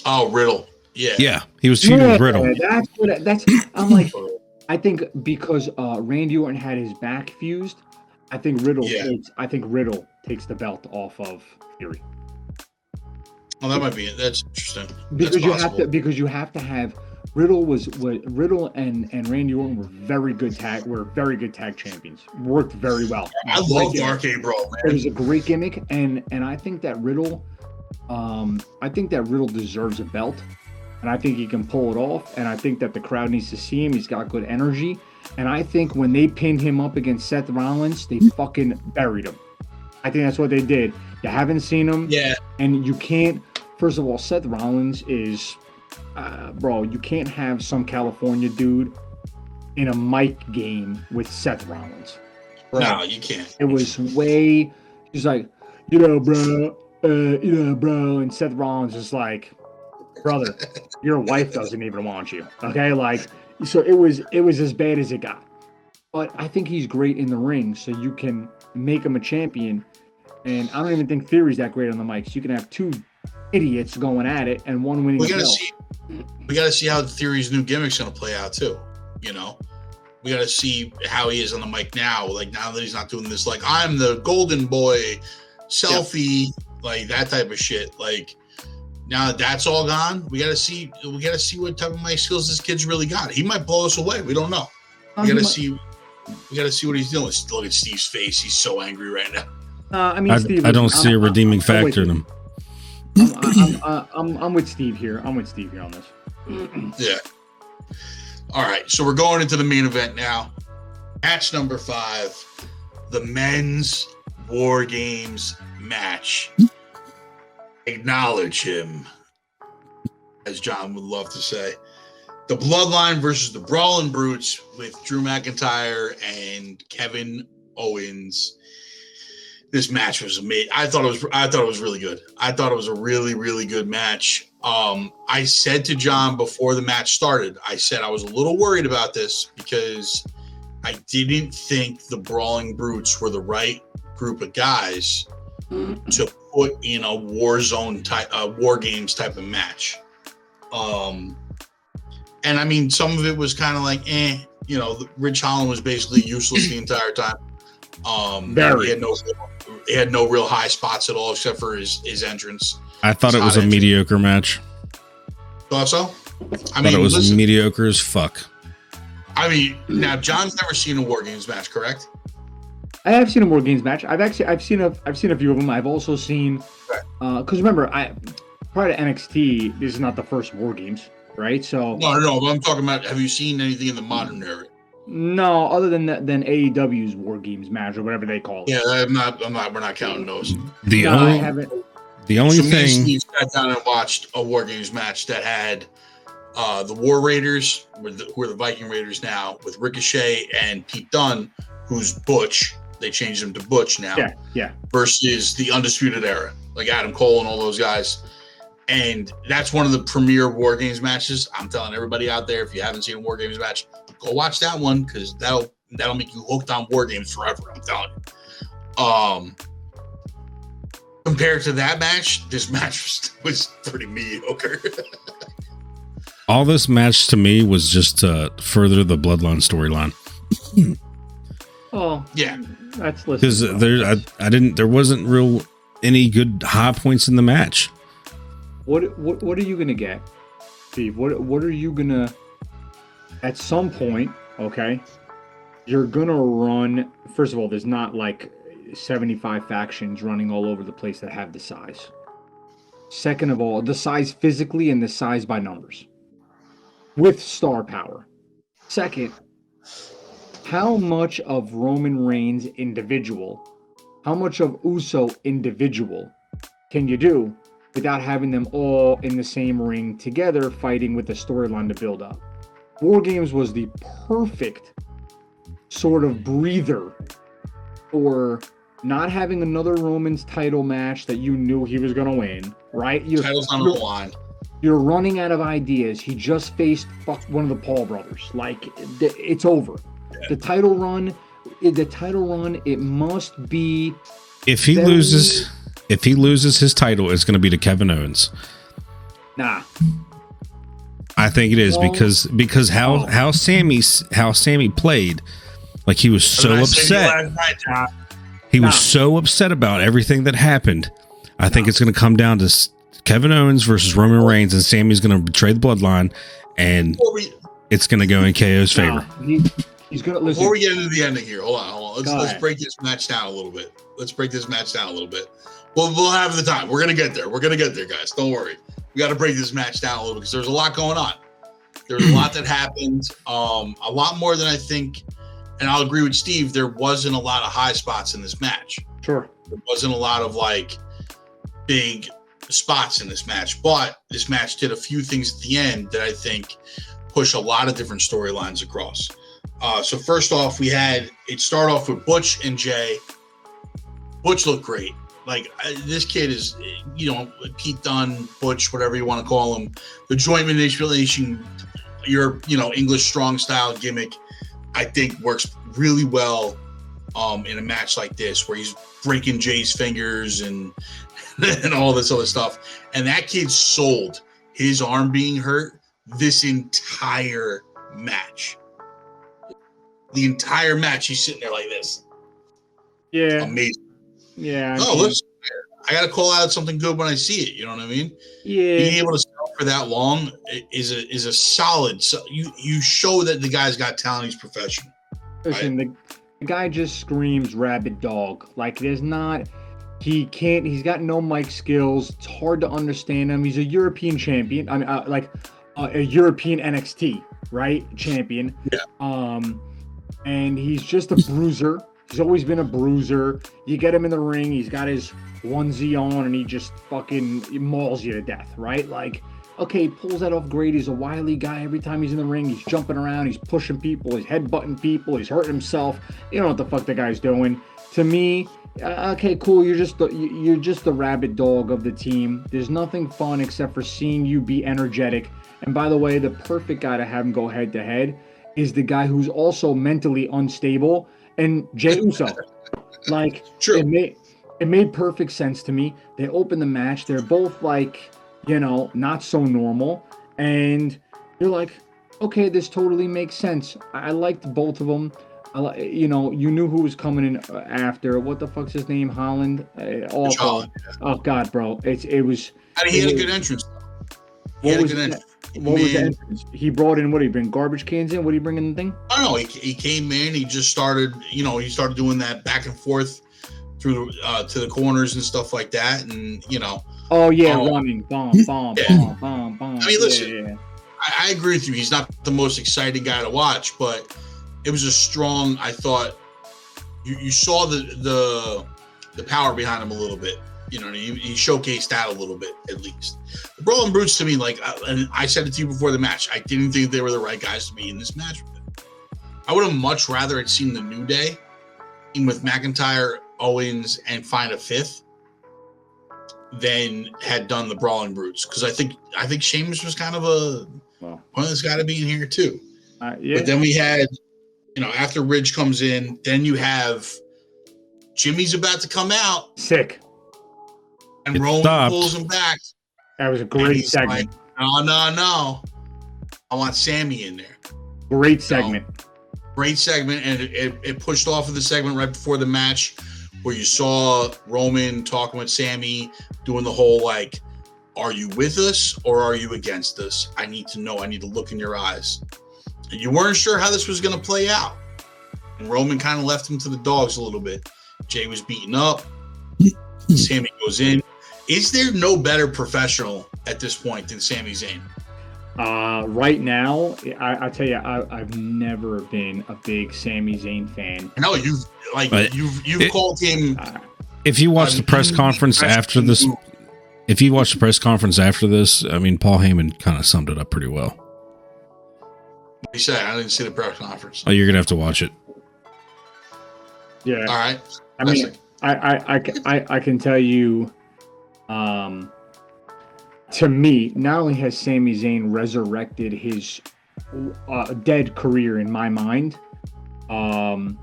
oh, Riddle. Yeah. Yeah, he was feuding with Riddle. That's what. That's. I'm like. I think because uh, Randy Orton had his back fused, I think Riddle Yeah. takes. I think Riddle takes the belt off of Theory. Well, that might be it. That's interesting. because That's you have to because you have to have Riddle was what Riddle and and Randy Orton were very good tag were very good tag champions worked very well. I love. RK Bro, It man. was a great gimmick and and I think that Riddle, um, I think that Riddle deserves a belt, and I think he can pull it off. And I think that the crowd needs to see him. He's got good energy, and I think when they pinned him up against Seth Rollins, they fucking buried him. I think that's what they did. You haven't seen him Yeah, and you can't first of all seth rollins is uh, bro you can't have some california dude in a mic game with seth rollins. Bro, no, you can't. it was way he's like you know bro uh, you know bro and seth rollins is like brother your wife doesn't even want you okay? Like so it was it was as bad as it got. But i think he's great in the ring so you can make him a champion. And i don't even think theory's that great on the mics. You can have two idiots going at it and one winning We gotta see. We gotta see how the theory's new gimmick's gonna play out too. You know, we gotta see how he is on the mic now. Like now that he's not doing this, like I'm the golden boy, selfie, like that type of shit. Like now that that's all gone, we gotta see. We gotta see what type of mic skills this kid's really got. He might blow us away. We don't know. Um, We he gotta might- see. We gotta see what he's doing. Look at Steve's face. He's so angry right now. uh, i mean I, Steve, I don't I'm- see a I'm- redeeming I'm factor in you. him. I'm, I'm, I'm, I'm, I'm with steve here i'm with steve here on this Yeah. All right. So we're going into the main event now. Match number five the men's War Games match. Acknowledge him, as John would love to say. The Bloodline versus the Brawling Brutes with Drew McIntyre and Kevin Owens. This match was amazing. I thought it was. I thought it was really good. I thought it was a really, really good match. Um, I said to John before the match started, I said I was a little worried about this because I didn't think the Brawling Brutes were the right group of guys to put in a war zone type, uh, war games type of match. Um, and I mean, some of it was kind of like, eh, you know, Ridge Holland was basically useless the entire time. Um, Very. he had no, he had no real high spots at all except for his his entrance. I thought it was a Solid. mediocre match. Thought so? I I mean, thought it was listen, mediocre as fuck. I mean, now John's never seen a War Games match, correct? I have seen a War Games match. I've actually I've seen a I've seen a few of them. I've also seen because uh, remember I prior to NXT this is not the first War Games, right? So No, no, no. But I'm talking about. Have you seen anything in the modern era? No, other than that, than AEW's War Games match or whatever they call it. Yeah, I'm not. I'm not. We're not counting those. The no, I only haven't. the only so me and thing Steve sat down and watched a War Games match that had uh, the War Raiders, who are the, who are the Viking Raiders now, with Ricochet and Pete Dunne, who's Butch. They changed him to Butch now. Yeah, yeah. versus the Undisputed Era, like Adam Cole and all those guys. And that's one of the premier War Games matches. I'm telling everybody out there, if you haven't seen a War Games match, go watch that one because that'll that'll make you hooked on War Games forever. I'm telling you. Um, compared to that match, this match was, was pretty mediocre. all this match to me was just to further the bloodline storyline Oh, yeah, that's because there I, I didn't there wasn't real any good high points in the match. What what what are you gonna get, Steve? What what are you gonna? At some point, okay, you're gonna run. First of all, there's not like 75 factions running all over the place that have the size. Second of all, the size physically and the size by numbers, with star power. Second, how much of Roman Reigns individual, how much of Uso individual can you do without having them all in the same ring together fighting with the storyline to build up. War Games was the perfect sort of breather for not having another Roman's title match that you knew he was going to win, right? You're, titles on the you're, line. you're running out of ideas. He just faced fuck one of the Paul brothers. Like it's over. The title run, the title run, it must be If he Very- loses if he loses his title, it's going to be to Kevin Owens. nah. I think it is because because how Oh. how Sami how Sami played, like he was so What did I say to you upset. night, John? He was so upset about everything that happened. I think it's going to come down to Kevin Owens versus Roman Reigns, and Sami's going to betray the bloodline, and it's going to go in KO's Nah, favor. he's gonna listen. before we get into the ending here, hold on, hold on. Let's Go let's ahead. break this match down a little bit. Let's break this match down a little bit. We'll we'll have the time. We're gonna get there. We're gonna get there, guys. Don't worry. We got to break this match down a little because there's a lot going on. There's a lot that happened. Um, a lot more than I think. And I'll agree with Steve. There wasn't a lot of high spots in this match. sure. There wasn't a lot of like big spots in this match, but this match did a few things at the end that I think push a lot of different storylines across. Uh, so first off, we had it start off with Butch and Jey. Butch looked great. Like I- this kid is, you know, Pete Dunne, Butch, whatever you want to call him, the joint manipulation, your you know English strong style gimmick, I think works really well um, in a match like this where he's breaking Jey's fingers and and all this other stuff. And that kid sold his arm being hurt this entire match. The entire match, he's sitting there like this. Yeah, Amazing. Yeah. Oh, listen, I got to call out something good when I see it. You know what I mean? Yeah. Being able to sell for that long is a is a solid. So you you show that the guy's got talent. He's professional. Listen, the, the guy just screams rabid dog. Like there's not he can't he's got no mic skills. It's hard to understand him. He's a European champion. I mean uh, like uh, a European NXT, right? Champion. Yeah. Um and he's just a bruiser. He's always been a bruiser. You get him in the ring, he's got his onesie on and he just fucking mauls you to death, right? Like okay, pulls that off great. He's a wily guy. Every time he's in the ring, he's jumping around, he's pushing people, he's headbutting people, he's hurting himself. You know what the fuck the guy's doing. To me, uh, okay, cool. You're just the you- you're just the rabid dog of the team. There's nothing fun except for seeing you be energetic. And by the way, the perfect guy to have him go head to head is the guy who's also mentally unstable and Jey Uso. like True. it made it made perfect sense to me. They opened the match. They're both like, you know, not so normal, and you're like, okay, this totally makes sense. I, I liked both of them. I, you know, you knew who was coming in uh, after. What the fuck's his name? Holland. Uh, awful. Holland. Oh God, bro, it's it was. I mean, he had a good entrance. He What had a good entrance. What was the Man, entrance? He brought in what? He bring garbage cans in? What did he bring in the thing? I don't know. He, he came in. He just started. You know, he started doing that back and forth through uh, to the corners and stuff like that. And you know, Oh yeah, Oh. running, bomb, bomb, Yeah. bomb, bomb, bomb. I mean, listen, Yeah, yeah. I, I agree with you. He's not the most exciting guy to watch, but it was a strong. I thought you, you saw the the the power behind him a little bit. You know, he, he showcased that a little bit at least. The Brawling Brutes to me, like, uh, and I said it to you before the match. I didn't think they were the right guys to be in this match. I would have much rather had seen the New Day with McIntyre, Owens, and find a fifth than had done the Brawling Brutes because I think I think Sheamus was kind of a well, it's got to be in here too. uh, yeah. But then we had, you know, after Ridge comes in, then you have Jimmy's about to come out, Sick. And It Roman stopped. pulls him back. That was a great segment. like, no, no, no. I want Sami in there. great segment. Great segment, and it, it, it pushed off of the segment right before the match, where you saw Roman talking with Sami, doing the whole like, "Are you with us or are you against us? I need to know. I need to look in your eyes." And you weren't sure how this was going to play out, and Roman kind of left him to the dogs a little bit. Jey was beaten up. Sami goes in. Is there no better professional at this point than Sami Zayn? Uh, right now, I, I tell you, I, I've never been a big Sami Zayn fan. No, you've like But you've you've it- called him. If you watch a the press conference press after this, if you watch the press conference after this, I mean, Paul Heyman kind of summed it up pretty well. He said, "I didn't see the press conference." Oh, you're gonna have to watch it. yeah, All right, I mean, I, I, I, I, I can tell you, um, to me, not only has Sami Zayn resurrected his uh, dead career in my mind, um,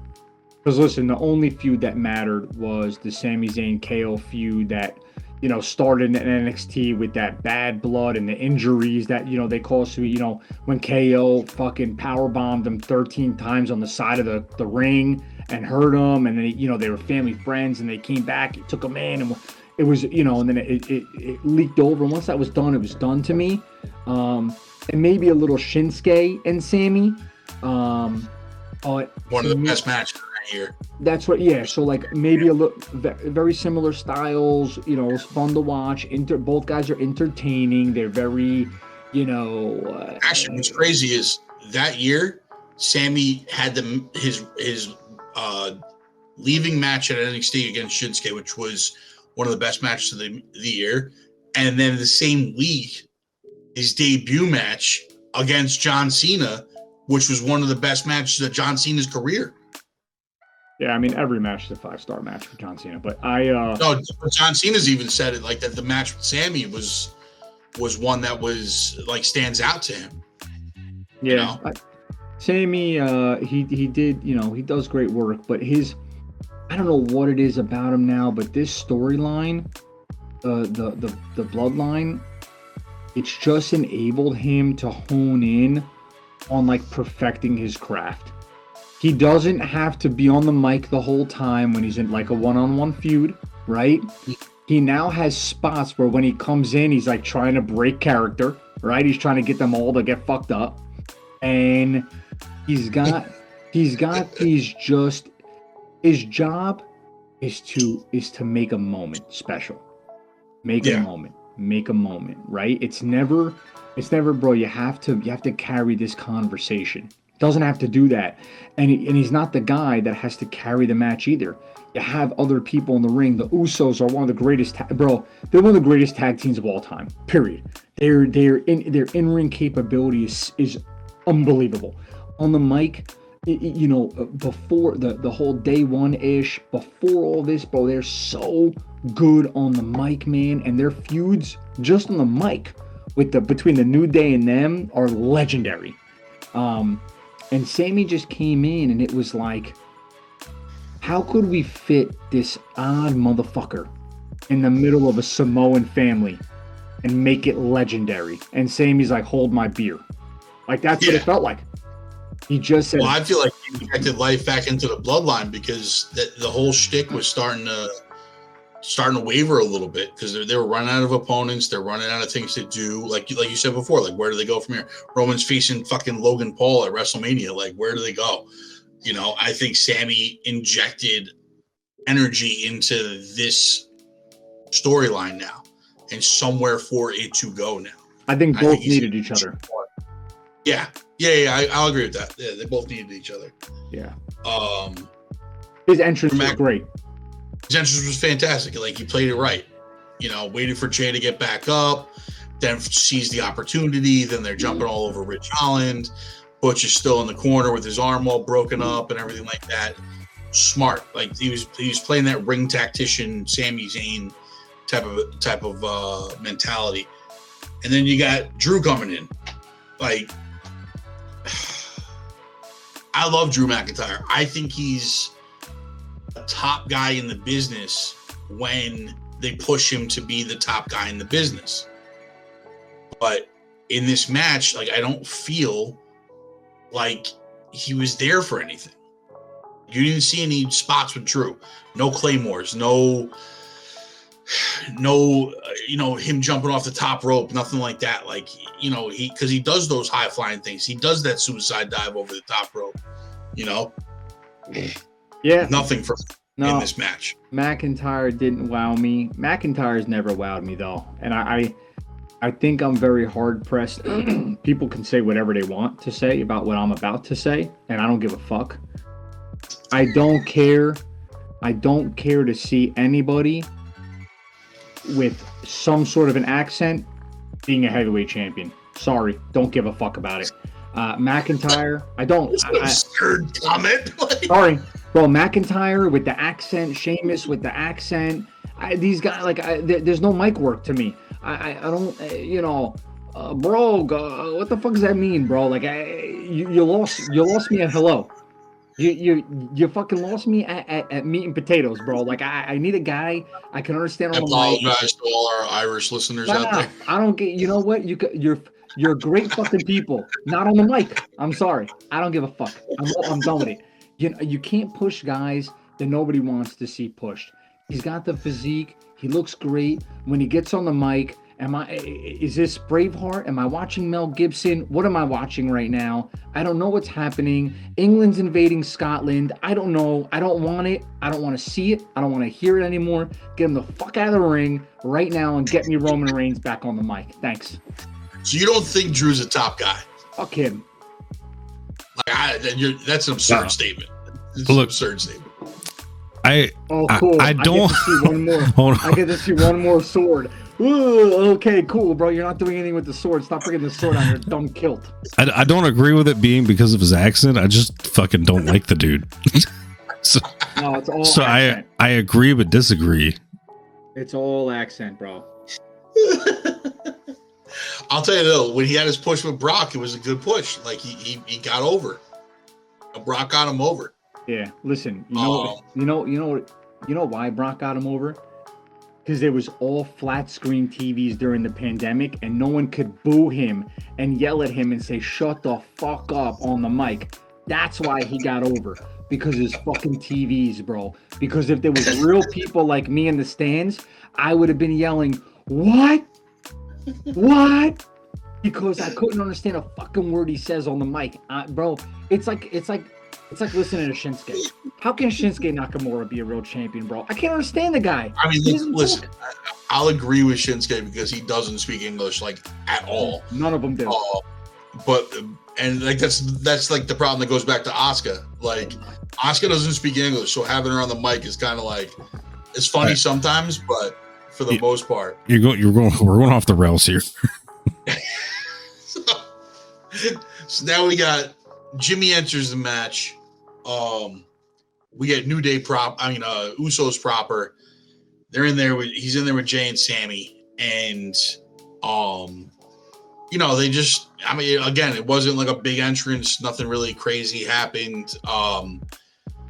because listen, the only feud that mattered was the Sami Zayn KO feud that you know started in NXT with that bad blood and the injuries that you know they caused to you know when KO fucking power bombed him 13 times on the side of the the ring and hurt him. And then you know they were family friends and they came back he took him in and it was you know, and then it, it, it leaked over. And once that was done, it was done to me. Um, and maybe a little Shinsuke and Sami. Um, but One of the best matches of that year. That's what, yeah. So like maybe a little very similar styles. You know, it's fun to watch. Inter, both guys are entertaining. They're very, you know, uh, Actually, what's crazy is that year, Sami had the his his uh, leaving match at NXT against Shinsuke, which was one of the best matches of the, the year, and then the same week, his debut match against John Cena, which was one of the best matches of John Cena's career. yeah. I mean, every match is a five star match for John Cena. But I, uh, No, John Cena's even said it like that. The match with Sami was was one that was like stands out to him. yeah, know? I, Sami, uh, he he did, you know, he does great work. But his, I don't know what it is about him now, but this storyline, uh, the the the bloodline, it's just enabled him to hone in on like perfecting his craft. He doesn't have to be on the mic the whole time when he's in like a one-on-one feud, right? He now has spots where when he comes in, he's like trying to break character, right? He's trying to get them all to get fucked up. And he's got he's got these just his job is to is to make a moment special. Make Yeah. a moment. Make a moment, right? It's never it's never bro, you have to you have to carry this conversation. Doesn't have to do that. And he, and he's not the guy that has to carry the match either. You have other people in the ring. The Usos are one of the greatest, ta- bro. They're one of the greatest tag teams of all time. Period. Their their in their in ring capability is, is unbelievable. On the mic, you know, uh, before the the whole day one ish, before all this, bro, they're so good on the mic, man, and their feuds just on the mic with the between the New Day and them are legendary. Um, and Sami just came in, and it was like, how could we fit this odd motherfucker in the middle of a Samoan family and make it legendary? And Sami's like, hold my beer. Like that's what it felt like. He just said, Well, I feel like he injected life back into the bloodline because the, the whole shtick was starting to starting to waver a little bit because they were running out of opponents, they're running out of things to do. Like you- like you said before, like where do they go from here? Roman's facing fucking Logan Paul at WrestleMania. Like where do they go? You know, I think Sami injected energy into this storyline now, and somewhere for it to go now. I think I both think needed each other. Yeah, yeah, yeah. I, I'll agree with that. Yeah, they both needed each other. Yeah. Um, His entrance was great. his entrance was fantastic. Like he played it right. You know, waited for Jey to get back up, then sees the opportunity. Then they're jumping all over Ridge Holland. Butch is still in the corner with his arm all broken up and everything like that. Smart. Like he was he was playing that ring tactician, Sami Zayn type of type of uh, mentality. And then you got Drew coming in. Like I love Drew McIntyre. I think he's a top guy in the business when they push him to be the top guy in the business. But in this match, like I don't feel like he was there for anything. You didn't see any spots with Drew. No claymores, no no you know him jumping off the top rope, nothing like that. Like you know, he cuz he does those high flying things. He does that suicide dive over the top rope. You know, Yeah. nothing for in No, this match. McIntyre didn't wow me. McIntyre's never wowed me though, and I, I, I think I'm very hard pressed. People can say whatever they want to say about what I'm about to say, and I don't give a fuck. I don't care. I don't care to see anybody with some sort of an accent being a heavyweight champion. Sorry, don't give a fuck about it. Uh, McIntyre, I don't. I, I, absurd comment. Sorry, bro. McIntyre with the accent, Sheamus with the accent. I, these guys, like, I, there, there's no mic work to me. I, I, don't, uh, you know, uh, bro. Go, what the fuck does that mean, bro? Like, I, you, you lost, you lost me at hello. You, you, you fucking lost me at, at, at meat and potatoes, bro. Like, I, I need a guy I can understand I on the mic. apologize to all our Irish listeners out there. I don't get. You know what? You you're you're great fucking people. Not on the mic. I'm sorry. I don't give a fuck. I'm I'm done with it. You know, you can't push guys that nobody wants to see pushed. He's got the physique. He looks great when he gets on the mic. Am I? Is this Braveheart? Am I watching Mel Gibson? What am I watching right now? I don't know what's happening. England's invading Scotland. I don't know. I don't want it. I don't want to see it. I don't want to hear it anymore. Get him the fuck out of the ring right now and get me Roman Reigns back on the mic. Thanks. So you don't think Drew's a top guy? Fuck him. Like I, you're, that's an absurd No. statement. It's an absurd statement. I Oh, cool. I get don't- to see one more. hold I get to see one more sword. Ooh, okay, cool, bro. You're not doing anything with the sword. Stop bringing the sword on your dumb kilt. I, I don't agree with it being because of his accent. I just fucking don't like the dude. so No, it's all so I accent. I agree but disagree. It's all accent, bro. I'll tell you though, when he had his push with Brock, it was a good push. Like he he, he got over. Brock got him over. Yeah, listen. You know, Um, you know, you know, you know why Brock got him over? Because there was all flat screen TVs during the pandemic, and no one could boo him and yell at him and say "shut the fuck up" on the mic. That's why he got over. Because his fucking TVs, bro. Because if there was real people like me in the stands, I would have been yelling, "What? What?" Because I couldn't understand a fucking word he says on the mic, uh, bro. It's like it's like it's like listening to Shinsuke. How can Shinsuke Nakamura be a real champion, bro? I can't understand the guy. I mean, listen, listen talk. I- I'll agree with Shinsuke because he doesn't speak English like at all. None of them do. Uh, but and like that's that's like the problem that goes back to Asuka. Like Asuka doesn't speak English, so having her on the mic is kind of like it's funny Right. sometimes, but for the Yeah. most part, You're going you're going we're going off the rails here. so now we got Jimmy enters the match. Um, we get New Day prop. I mean, uh, Usos proper. They're in there with. He's in there with Jey and Sami, and um, you know, they just. I mean, again, it wasn't like a big entrance. Nothing really crazy happened. Um,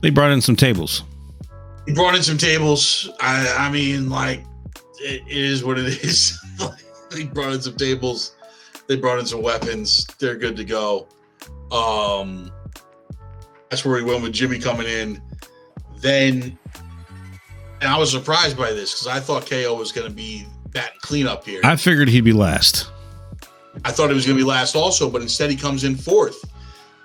They brought in some tables. he brought in some tables. I, I mean, like, it, it is what it is. they brought in some tables. They brought in some weapons. They're good to go. Um, that's where we went with Jimmy coming in. Then, and I was surprised by this because I thought KO was going to be bat cleanup here. I figured he'd be last. I thought he was going to be last also, but instead he comes in fourth.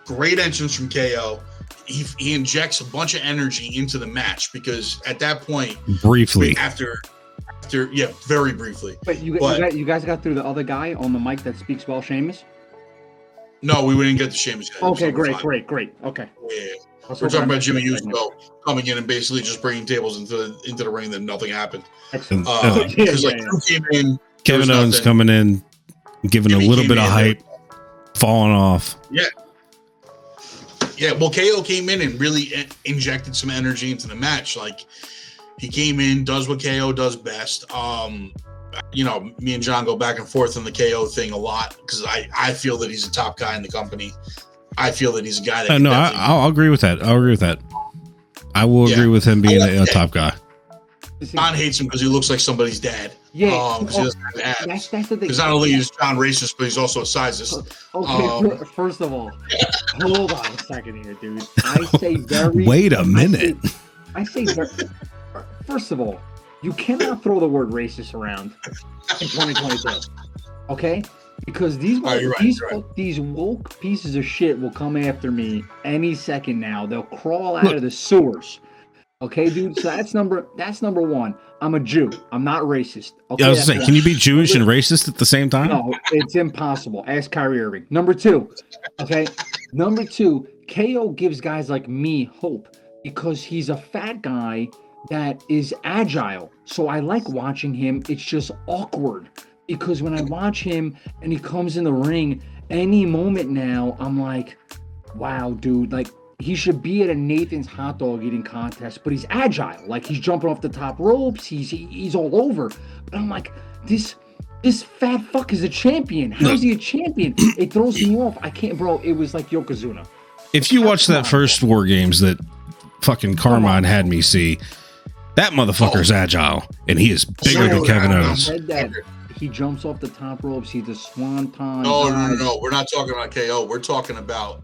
Great entrance from KO. He, he injects a bunch of energy into the match because at that point, Briefly. after, after yeah, very briefly. But you, But- you, guys, you guys got through the other guy on the mic that speaks well, Sheamus. No, we didn't get the Sheamus guy. Okay, great, five. great, great. Okay. Yeah, I we're talking about Jimmy Uso coming in and basically just bringing tables into the, into the ring, then nothing happened. Excellent. Uh, Uh, Yeah, like yeah, came in, Kevin was Owens nothing. coming in, giving Jimmy a little bit of in, hype, falling off. Yeah, Yeah, well, KO came in and really injected some energy into the match. Like he came in, does what KO does best. Um, you know, me and John go back and forth on the KO thing a lot because I I feel that he's a top guy in the company. I feel that he's a guy that. Uh, no, I, definitely- I'll, I'll agree with that. I'll agree with that. I will Yeah. agree with him being I a, like a top guy. John hates him because he looks like somebody's dad. yeah. Um, 'cause he oh, doesn't have that's, abs. that's the thing. Because not only is John racist, but he's also a sizist. Okay, um, first of all, hold on a second here, dude. I say very. Wait a minute. say, I say ver- first of all, you cannot throw the word racist around in 2022. Okay? Because these Oh, right, these you're right. these woke pieces of shit will come after me any second now. They'll crawl out Look. of the sewers. Okay, dude. So that's number that's number one. I'm a Jew. I'm not racist. Okay, I was saying, can you be Jewish and racist at the same time? No, it's impossible. Ask Kyrie Irving. Number two, okay. Number two, KO gives guys like me hope because he's a fat guy that is agile. So I like watching him. It's just awkward because when I watch him and he comes in the ring, any moment now, I'm like, wow, dude, like he should be at a Nathan's hot dog eating contest, but he's agile. Like he's jumping off the top ropes. He's he's all over. But I'm like, this this fat fuck is a champion. How is he a champion? It throws me off. I can't, bro. It was like Yokozuna. If you watch that first War Games that fucking Carmine had me see, that motherfucker's agile and he is bigger Sure, than Kevin I- I Owens. he jumps off the top ropes. He's a swanton. No, no, no, no. We're not talking about KO. We're talking about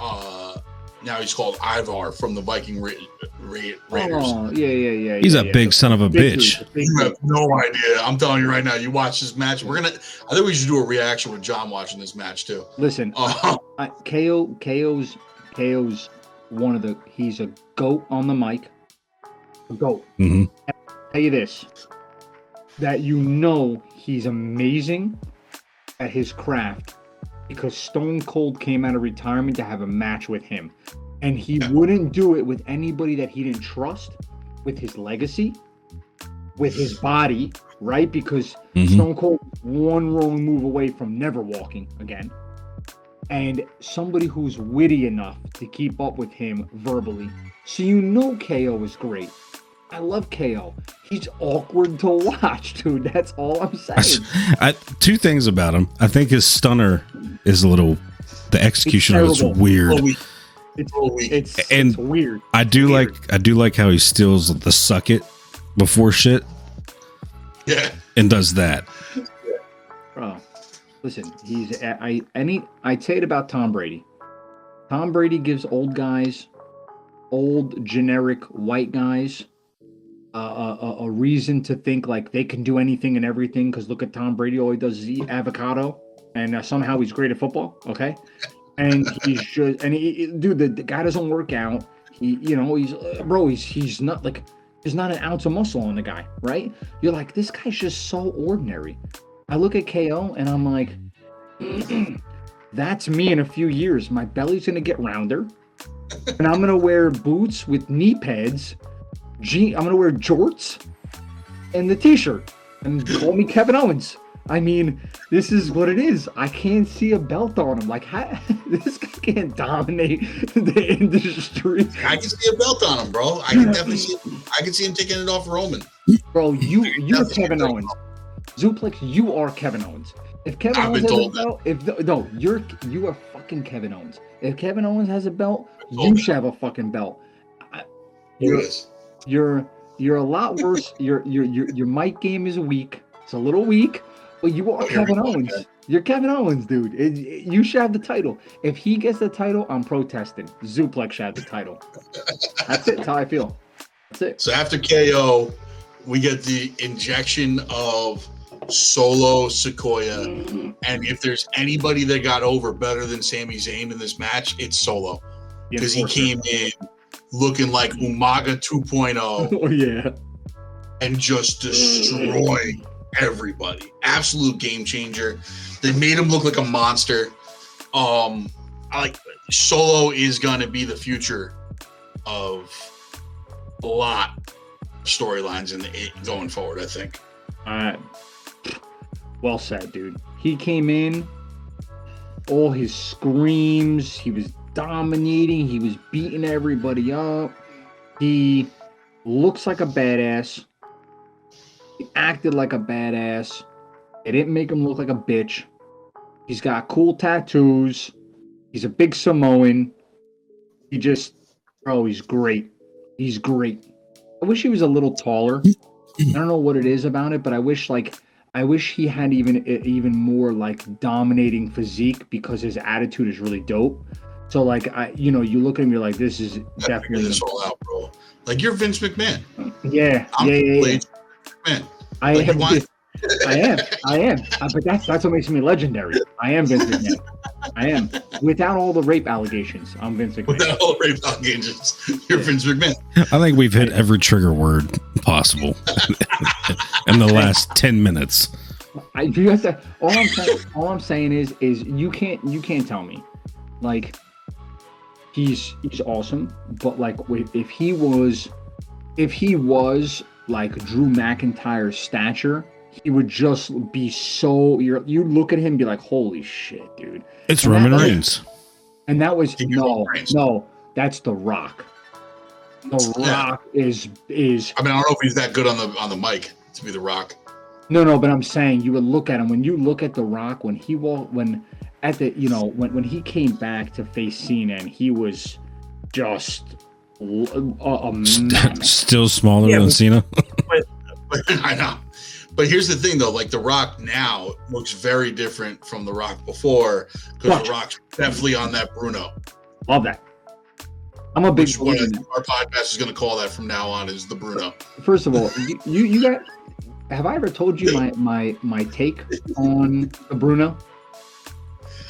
uh Now he's called Ivar from the Viking Ra- Ra- Raiders. Oh, yeah, yeah, yeah. He's yeah, a yeah. big son of a Big bitch. dude, big You have no idea. I'm telling you right now. You watch this match. We're gonna. I think we should do a reaction with John watching this match too. Listen, Uh, I, KO, KO's, KO's one of the. He's a goat on the mic. A goat. hmm tell you this that you know he's amazing at his craft because Stone Cold came out of retirement to have a match with him. And he Yeah. wouldn't do it with anybody that he didn't trust, with his legacy, with his body, right? Because Mhm. Stone Cold one wrong move away from never walking again. And somebody who's witty enough to keep up with him verbally. So you know KO is great. I love Kale. He's awkward to watch, dude. That's all I'm saying. I, two things about him. I think his stunner is a little. The execution of it's weird. well, we, It's well, it's, And- it's weird. I do weird. like. I do like how he steals the suck it before shit yeah. and does that. Bro, listen, he's I I- any I'd say it about Tom Brady. Tom Brady gives old guys, old generic white guys, a, a, a reason to think like they can do anything and everything. Because look at Tom Brady, all he does is eat avocado, and uh, somehow he's great at football. Okay, and he's just and he, dude, the, the guy doesn't work out. He, you know, he's uh, bro, he's he's not like there's not an ounce of muscle on the guy, right? You're like, this guy's just so ordinary. I look at KO and I'm like, that's me in a few years. My belly's gonna get rounder, and I'm gonna wear boots with knee pads. I'm gonna wear jorts and the t-shirt, and call me Kevin Owens. I mean, this is what it is. I can't see a belt on him. Like, how, this guy can't dominate the industry, I can see a belt on him, bro. I can definitely see. I can see him taking it off Roman. bro. You, you're Kevin. Owens. Zuplex, you are Kevin Owens. If Kevin I've Owens has a that. belt, if no, you're you are fucking Kevin Owens. If Kevin Owens has a belt, you that. should have a fucking belt. It is. You're you're a lot worse. your your your your mic game is weak. It's a little weak, but you are Kevin Owens. You're Kevin Owens, dude. It- it- you should have the title. If he gets the title, I'm protesting. Zuplex should have the title. That's it. That's how I feel. That's it. So after KO, we get the injection of Solo Sikoa, and if there's anybody that got over better than Sami Zayn in this match, it's Solo because he came in looking like Umaga 2.0 Oh yeah. and just destroying everybody. Absolute game changer. They made him look like a monster. Um, I like Solo is going to be the future of a lot of storylines in the going forward. I think. Uh, well said, dude. He came in, all his screams, he was dominating, he was beating everybody up. He looks like a badass. He acted like a badass. They didn't make him look like a bitch. He's got cool tattoos. He's a big Samoan. He just, bro, he's great. He's great. I wish he was a little taller. I don't know what it is about it, but I wish like I wish he had even even more like dominating physique because his attitude is really dope. So like I, you know, you look at him, you're like, this is Figure definitely, this all out, bro. Like you're Vince McMahon. yeah, I'm yeah, yeah, yeah. Blade McMahon. I Like, am, want- I am, I am. Uh, but that's that's what makes me legendary. I am Vince McMahon. I am. Without all the rape allegations, I'm Vince McMahon. Without all rape allegations, you're Vince McMahon. I think we've hit every trigger word possible in the last 10 minutes. I you have to. All I'm saying, all I'm saying is, is you can't, you can't tell me, like, he's he's awesome, but like, if he was, if he was like Drew McIntyre's stature, he would just be so. You you look at him, and be like, holy shit, dude. It's And Roman that- Reigns. And that was Think no, no, that's The Rock. The Yeah. Rock is is I mean, I don't know if he's that good on the on the mic to be the Rock. No, no, but I'm saying you would look at him when you look at The Rock when he walked when at the you know when when he came back to face Cena and he was just l- a, a mammoth. Still smaller Yeah, than but- Cena. I know. But here's the thing, though. Like the Rock now looks very different from the Rock before, because the Rock's definitely on that Bruno. Love that. I'm a big Which one believer. our podcast is going to call that from now on is the Bruno. First of all, you you, you got. Have I ever told you my my my take on the Bruno?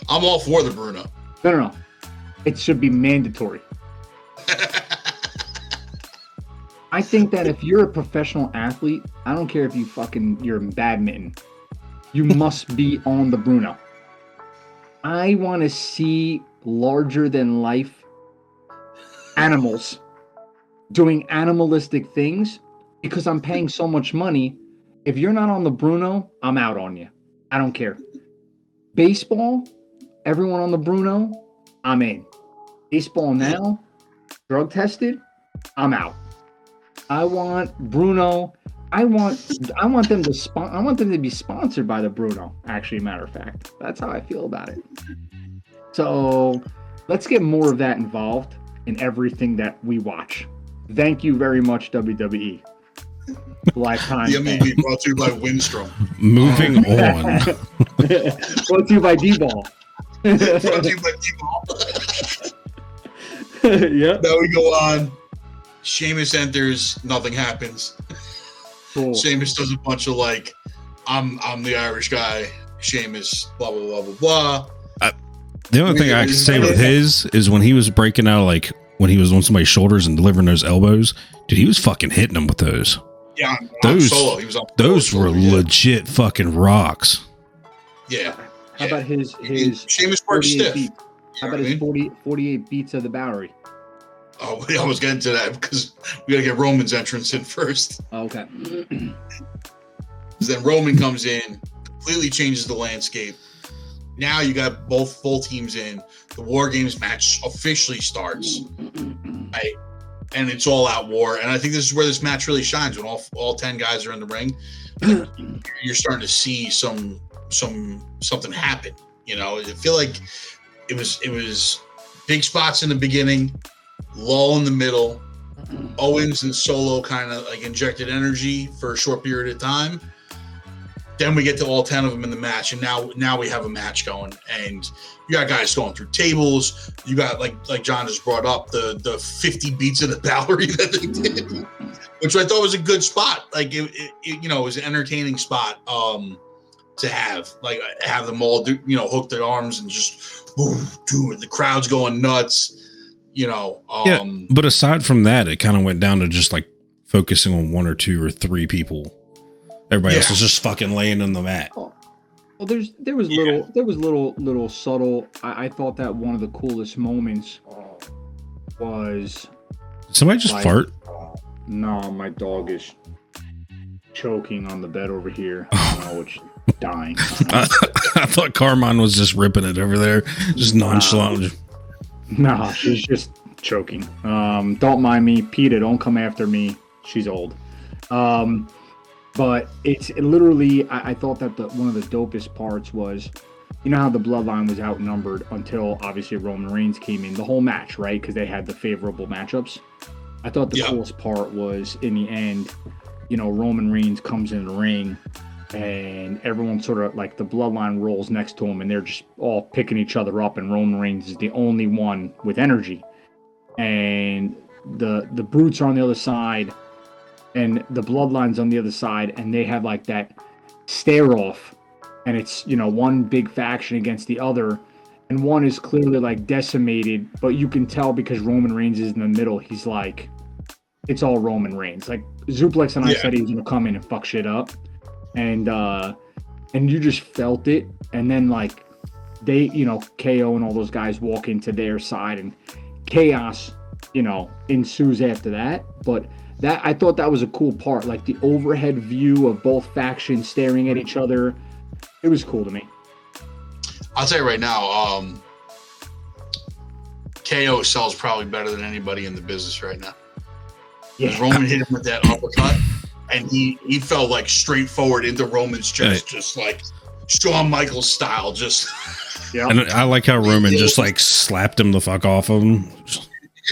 I'm all for the Bruno. No, no, no. It should be mandatory. I think that if you're a professional athlete, I don't care if you fucking you're in badminton, you must be on the Bruno. I want to see larger than life animals doing animalistic things because I'm paying so much money. If you're not on the Bruno, I'm out on you. I don't care. Baseball, everyone on the Bruno, I'm in. Baseball now, drug tested, I'm out. I want Bruno. I want I want them to spon- I want them to be sponsored by the Bruno. Actually, matter of fact, that's how I feel about it. So let's get more of that involved in everything that we watch. Thank you very much, WWE. Lifetime. The fan. MVP brought to you by Winstrol. Moving on. Brought to you by D-Ball. Brought to you by T-Ball. yeah. Now we go on. Sheamus enters, nothing happens. Cool. Sheamus does a bunch of like, I'm I'm the Irish guy. Sheamus, blah blah blah blah blah. The only thing I can say with his is when he was breaking out, like when he was on somebody's shoulders and delivering those elbows, dude, he was fucking hitting them with those. Yeah, on, Those- on solo. He was on Those solo, were yeah. legit fucking rocks. Yeah. How about his his Sheamus works 48 stiff. beats? How about I his mean? 40, 48 beats of the Bodhrán? Oh, I was getting to that because we got to get Roman's entrance in first. Oh, okay. Then Roman comes in, completely changes the landscape. Now you got both full teams in. The War Games match officially starts, right? And it's all out war. And I think this is where this match really shines when all all ten guys are in the ring. You're starting to see some some something happen. You know, I feel like it was it was big spots in the beginning, lull in the middle. Owens and Solo kind of like injected energy for a short period of time. Then we get to all ten of them in the match, and now now we have a match going, and you got guys going through tables. You got like like John just brought up the the fifty beats of the Bodhrán that they did, which I thought was a good spot. Like it, it, it you know it was an entertaining spot um to have like have them all do you know hook their arms and just ooh, dude the crowd's going nuts. You know, Yeah, um, but aside from that, it kind of went down to just like focusing on one or two or three people. Everybody else was just fucking laying on the mat. Well, there's there was Yeah. little there was little little subtle. I, I thought that one of the coolest moments was Did somebody just Like- fart? no, my dog is choking on the bed over here. I don't know, which dying. I thought Carmine was just ripping it over there, just nonchalant. No, she's just choking. Um, don't mind me, Peter. Don't come after me. She's old. Um, but it's it literally. I, I thought that the one of the dopest parts was, you know how the bloodline was outnumbered until obviously Roman Reigns came in the whole match, right? Because they had the favorable matchups. I thought the Yeah. coolest part was in the end, you know, Roman Reigns comes in the ring and everyone sort of like the bloodline rolls next to him and they're just all picking each other up and Roman Reigns is the only one with energy. And the the brutes are on the other side and the bloodlines on the other side and they have like that stare off and it's you know one big faction against the other and one is clearly like decimated but you can tell because Roman Reigns is in the middle he's like it's all Roman Reigns like Zuplex and I Yeah. said he was gonna come in and fuck shit up and uh and you just felt it. And then like they you know KO and all those guys walk into their side and chaos you know ensues after that. But that I thought that was a cool part like the overhead view of both factions staring at each other. It was cool to me. I'll tell you right now, um, KO sells probably better than anybody in the business right now. yeah. Roman hit him with that uppercut, and he he fell like straight forward into Roman's chest, just like Shawn Michaels style. Just yeah And I like how Roman just like slapped him the fuck off of him.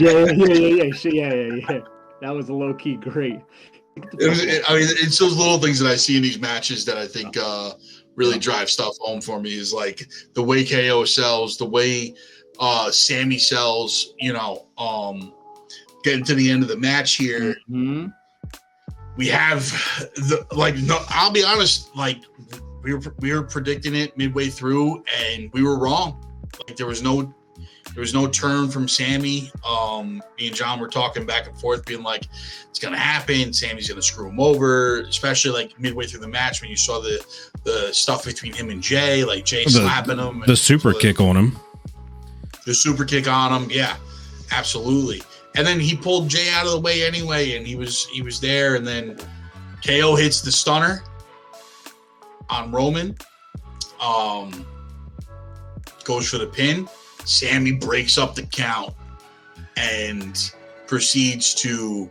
yeah yeah yeah yeah yeah yeah yeah yeah that was a low key great it was. It, I mean, it's those little things that I see in these matches that I think uh, really drive stuff home for me. Is like the way KO sells, the way uh, Sami sells. You know, um, getting to the end of the match here. Mhm. We have the like. No, I'll be honest. Like we were we were predicting it midway through, and we were wrong. Like there was no there was no turn from Sami. Um, me and John were talking back and forth, being like, "It's gonna happen. Sami's gonna screw him over." Especially like midway through the match when you saw the the stuff between him and Jey, like Jey The- slapping him, The super so kick on him. the super kick on him. Yeah, absolutely. And then he pulled Jey out of the way anyway, and he was he was there. And then KO hits the stunner on Roman. Um, goes for the pin. Sami breaks up the count and proceeds to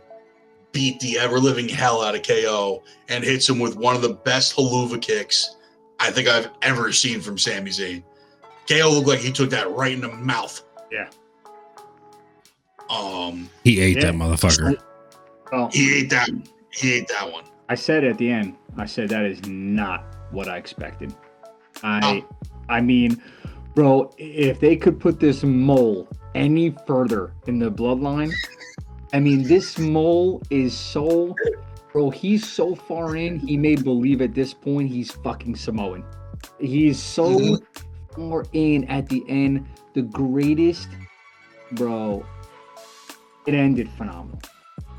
beat the ever living hell out of KO and hits him with one of the best helluva kicks I think I've ever seen from Sami Zayn. KO looked like he took that right in the mouth. Yeah. Um, He ate Yeah. that motherfucker. Well, he ate that. He ate that one. I said at the end, I said that is not what I expected. I, I mean, bro, if they could put this mole any further in the bloodline, I mean, this mole is so, bro. He's so far in. He may believe at this point he's fucking Samoan. He's so Mhm. far in at the end. The greatest, bro. It ended phenomenal.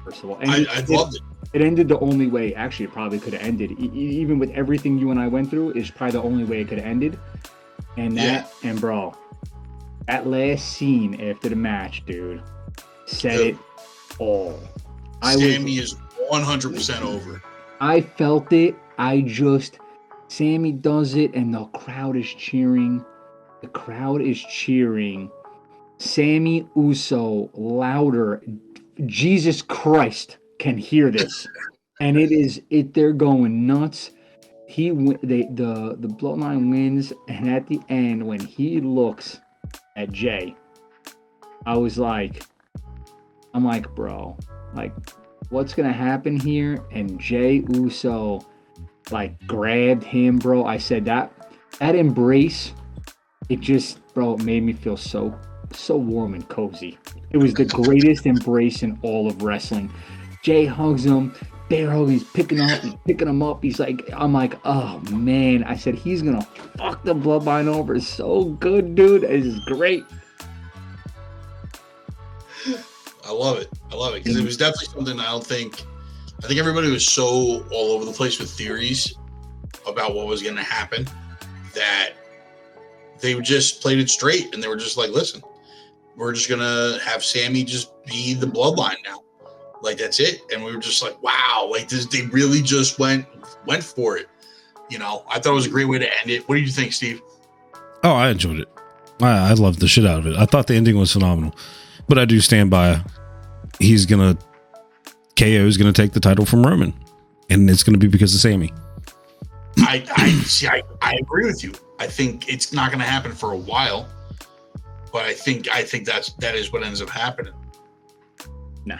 First of all, and I, it- I loved it. it ended the only way actually it probably could have ended. E- even with everything you and i went through is probably the only way it could have ended. And that and bro that last scene after the match dude said it all. I Sami was is 100% over. i felt it. I just sami does it and the crowd is cheering. The crowd is cheering sami uso louder. Jesus christ can hear this. And it is it they're going nuts. He they the the bloodline wins. And at the end when he looks at jey i was like i'm like bro like what's gonna happen here? And jey uso like grabbed him bro. I said that that embrace it just bro it made me feel so so warm and cozy it was the greatest embrace in all of wrestling Jey hugs him. Bear hug. He's picking up. He's picking him up. He's like, I'm like, oh man. I said he's gonna fuck the bloodline over. So good, dude. It's great. I love it. I love it because it was definitely something I don't think. I think everybody was so all over the place with theories about what was going to happen that they just played it straight and they were just like, "Listen, we're just gonna have Sami just be the bloodline now. Like that's it." And we were just like, "Wow!" Like this, they really just went went for it. You know, I thought it was a great way to end it. What do you think, Steve? Oh, I enjoyed it. I, I loved the shit out of it. I thought the ending was phenomenal, but I do stand by. He's gonna KO is gonna take the title from Roman, and it's gonna be because of Sami. I I see. I, I agree with you. I think it's not going to happen for a while, but I think I think that's that is what ends up happening. No.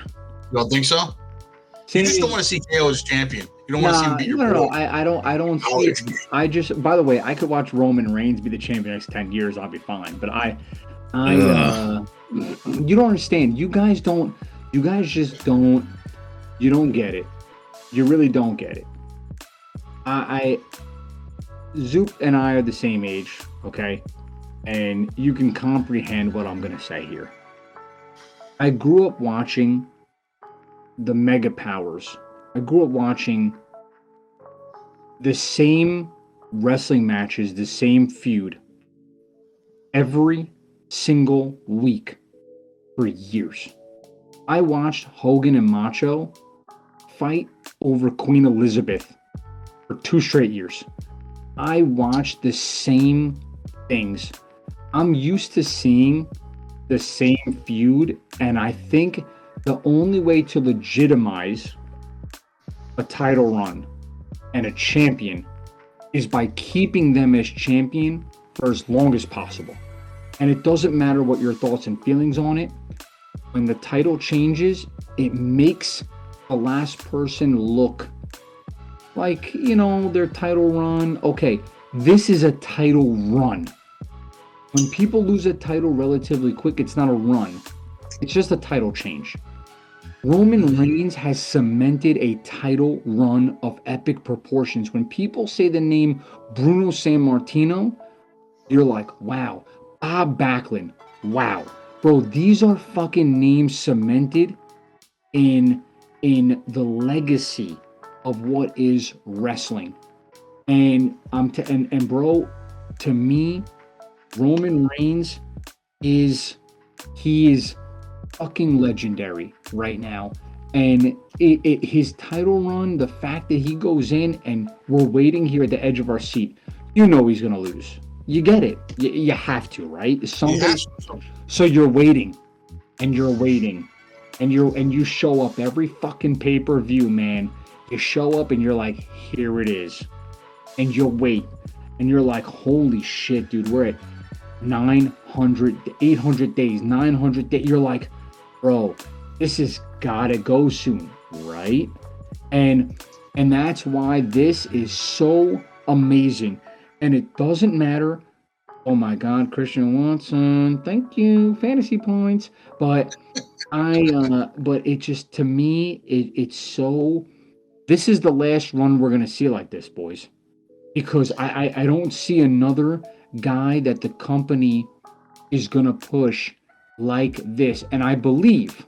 You don't think so? You just don't want to see KO as champion. You don't want to see him beat no, your no, no. boy. I, I don't. I don't see it. I just. By the way, I could watch Roman Reigns be the champion next ten years. I'll be fine. But I, I. Uh, you don't understand. You guys don't. You guys just don't. You don't get it. You really don't get it. I, I Zoop and I are the same age, okay? And you can comprehend what I'm gonna say here. I grew up watching the mega powers. I grew up watching the same wrestling matches, the same feud every single week for years. I watched Hogan and Macho fight over Queen Elizabeth for two straight years. I watched the same things. I'm used to seeing the same feud, and I think the only way to legitimize a title run and a champion is by keeping them as champion for as long as possible. And it doesn't matter what your thoughts and feelings on it. When the title changes, it makes the last person look like, you know, their title run. Okay, this is a title run. When people lose a title relatively quick, it's not a run, it's just a title change. Roman Reigns has cemented a title run of epic proportions. When people say the name Bruno Sammartino, you're like, wow. Bob Backlund, wow. Bro, these are fucking names cemented in in the legacy of what is wrestling. And um to, and and bro, to me, Roman Reigns is he is fucking legendary right now. And it, it, his title run, the fact that he goes in and we're waiting here at the edge of our seat, you know he's gonna lose. You get it. You, you have to, right? Somebody, He has to. so you're waiting, and you're waiting, and you're and you show up every fucking pay per view, man. You show up and you're like, here it is, and you wait, and you're like, holy shit, dude, we're at 900, 800 days, 900 days. You're like, bro, this has gotta go soon, right? And and that's why this is so amazing. And it doesn't matter. Oh my God, Christian Watson, thank you, fantasy points. But I, uh, but it just to me, it it's so. This is the last run we're gonna see like this, boys, because I I, I don't see another guy that the company is gonna push like this, and I believe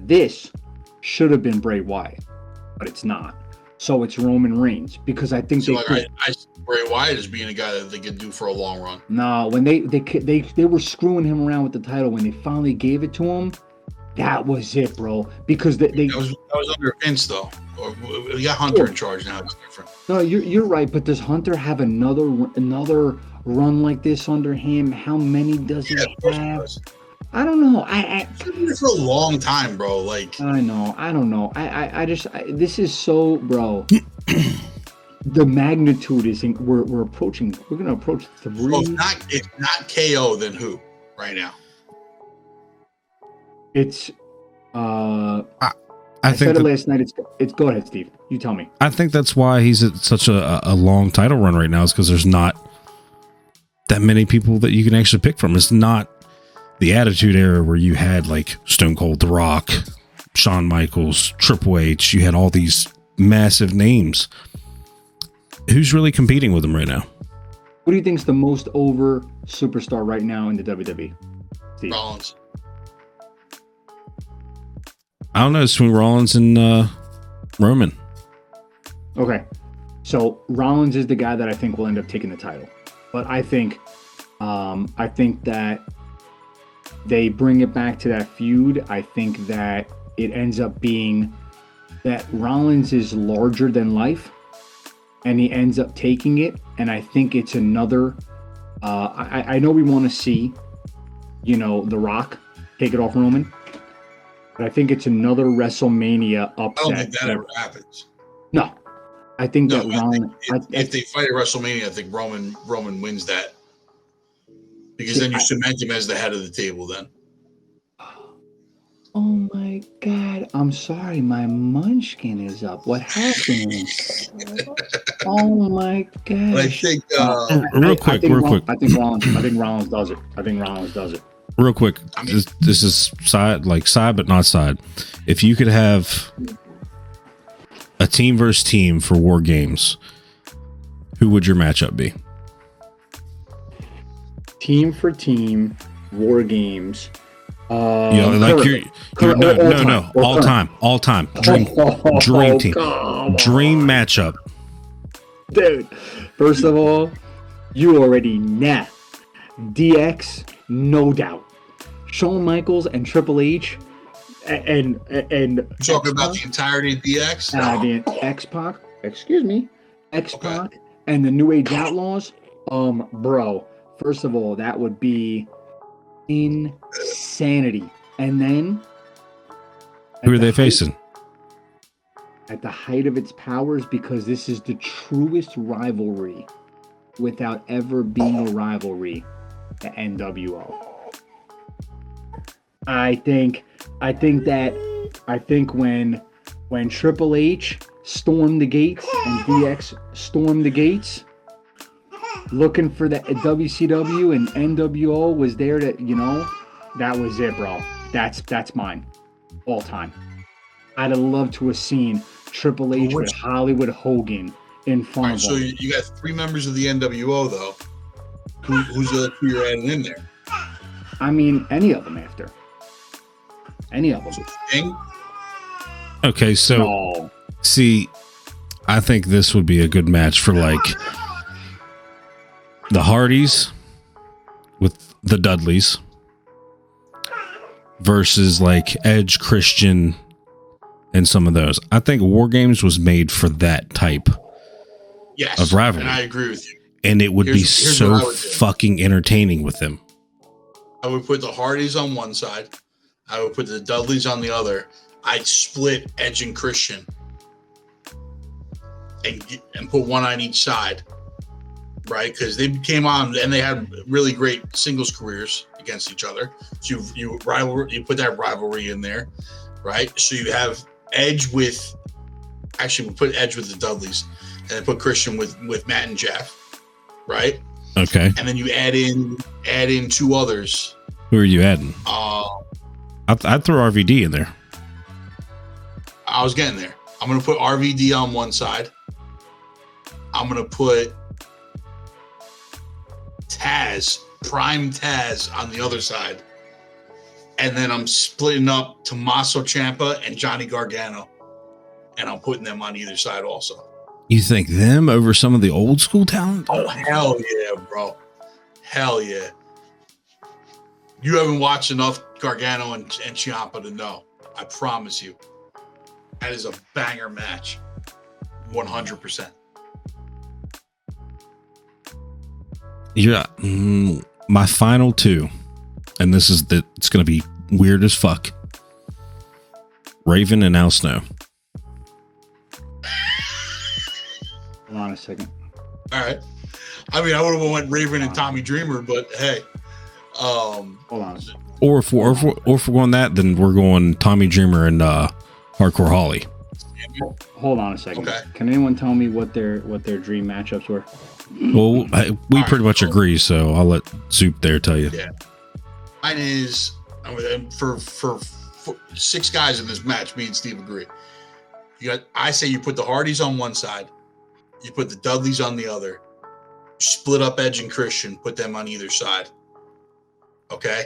this should have been Bray Wyatt, but it's not. So it's Roman Reigns because I think So they like could- I, I see Bray Wyatt as being a guy that they could do for a long run. No, when they they they they were screwing him around with the title when they finally gave it to him, that was it, bro. Because they, they That was that was under Vince though. Or we got Hunter in charge now. It's different. no, you're you're right. But does Hunter have another another run like this under him? How many does he Yeah, of course it have? I don't know. I He's been for a long time, bro. Like I, I know. I don't know. I I, I just I, this is so, bro. the magnitude is in, we're we're approaching. We're gonna approach three. well, it's not it's not KO then who right now? It's uh. I, I, think said it that, last night. It's it's. Go ahead, Steve. You tell me. I think that's why he's at such a, a long title run right now is because there's not that many people that you can actually pick from. It's not the Attitude Era where you had like Stone Cold, The Rock, Shawn Michaels, Triple H. You had all these massive names. Who's really competing with them right now? What do you think is the most over superstar right now in the WWE? Steve. Rollins. I don't know. It's between Rollins and uh, Roman. Okay. So Rollins is the guy that I think will end up taking the title. But I think um I think that they bring it back to that feud. I think that it ends up being that Rollins is larger than life and he ends up taking it. And I think it's another uh I, I know we want to see, you know, The Rock take it off Roman. But I think it's another WrestleMania I don't upset. think that ever happens. No, I think No, that I Rollins. think I, if, if they fight at WrestleMania, I think Roman Roman wins that because then you cement him as the head of the table. Then oh my god! I'm sorry, my munchkin is up. What happened? oh my God! I think uh, Oh, real I- I quick, think real Roll- quick. I think Rollins. I think Rollins does it. I think Rollins does it. real quick I mean- this, this is side like side but not side if you could have a team versus team for war games who would your matchup be Team for team, war games. Uh, you know like you're, you're no Current- no no all all time. time all time dream Oh, dream team. dream matchup dude. First of all, you already know DX, no doubt. Shawn Michaels and Triple H, and and, and talking about the entirety of DX. uh, No. the X Pac, excuse me, X Pac, and the New Age Outlaws. Um, bro. First of all, that would be insanity. And then who are at they height- facing at the height of its powers because this is the truest rivalry without ever being a rivalry the NWO. I think I think that I think when when Triple H stormed the gates and DX stormed the gates looking for the WCW and NWO was there to, you know, that was it, bro. That's that's mine. all time. I'd have loved to have seen Triple H with Hollywood Hogan in front right, of so you, you got three members of the NWO though. Who, who's the two you're adding in there? I mean, any of them after. Any of them. Sting. Okay, so no. see, I think this would be a good match for like the Hardys with the Dudleys versus like Edge, Christian, and some of those. I think War Games was made for that type, Yes, Of rivalry. and I agree with you. and it would be Here's- here's so would fucking entertaining with them. I would put the Hardys on one side. I would put the Dudleys on the other. I'd split Edge and Christian, and and put one on each side, right? Because they came on and they had really great singles careers against each other. So you you rival you put that rivalry in there, right? So you have Edge with actually we put Edge with the Dudleys, and then put Christian with with Matt and Jeff, right? Okay, And then you add in add in two others. who are you adding? Uh, I'd, I'd throw RVD in there. I was getting there. I'm gonna put RVD on one side. I'm gonna put Taz, Prime Taz on the other side. And then I'm splitting up Tommaso Ciampa and Johnny Gargano. And I'm putting them on either side also. You think them over some of the old school talent? Oh hell yeah, bro. Hell yeah. You haven't watched enough Gargano and, and Ciampa to know. I promise you. That is a banger match. 100%. Yeah, mm, my final two, and this is that it's going to be weird as fuck. Raven and Al Snow. Hold on a second. All right. I mean, I would have went Raven and Tommy Dreamer, but hey. Um, Hold on a second. Or if we're, or if we're, or if we're going that, then we're going Tommy Dreamer and uh, Hardcore Holly. Hold on a second. Okay. Can anyone tell me what their what their dream matchups were? Well, I, we All pretty right, much cool. agree, so I'll let Zoop there tell you. Yeah. mine is I mean, for, for for six guys in this match, me and Steve agree. You got I say you put the Hardys on one side, you put the Dudleys on the other, split up Edge and Christian, put them on either side. Okay.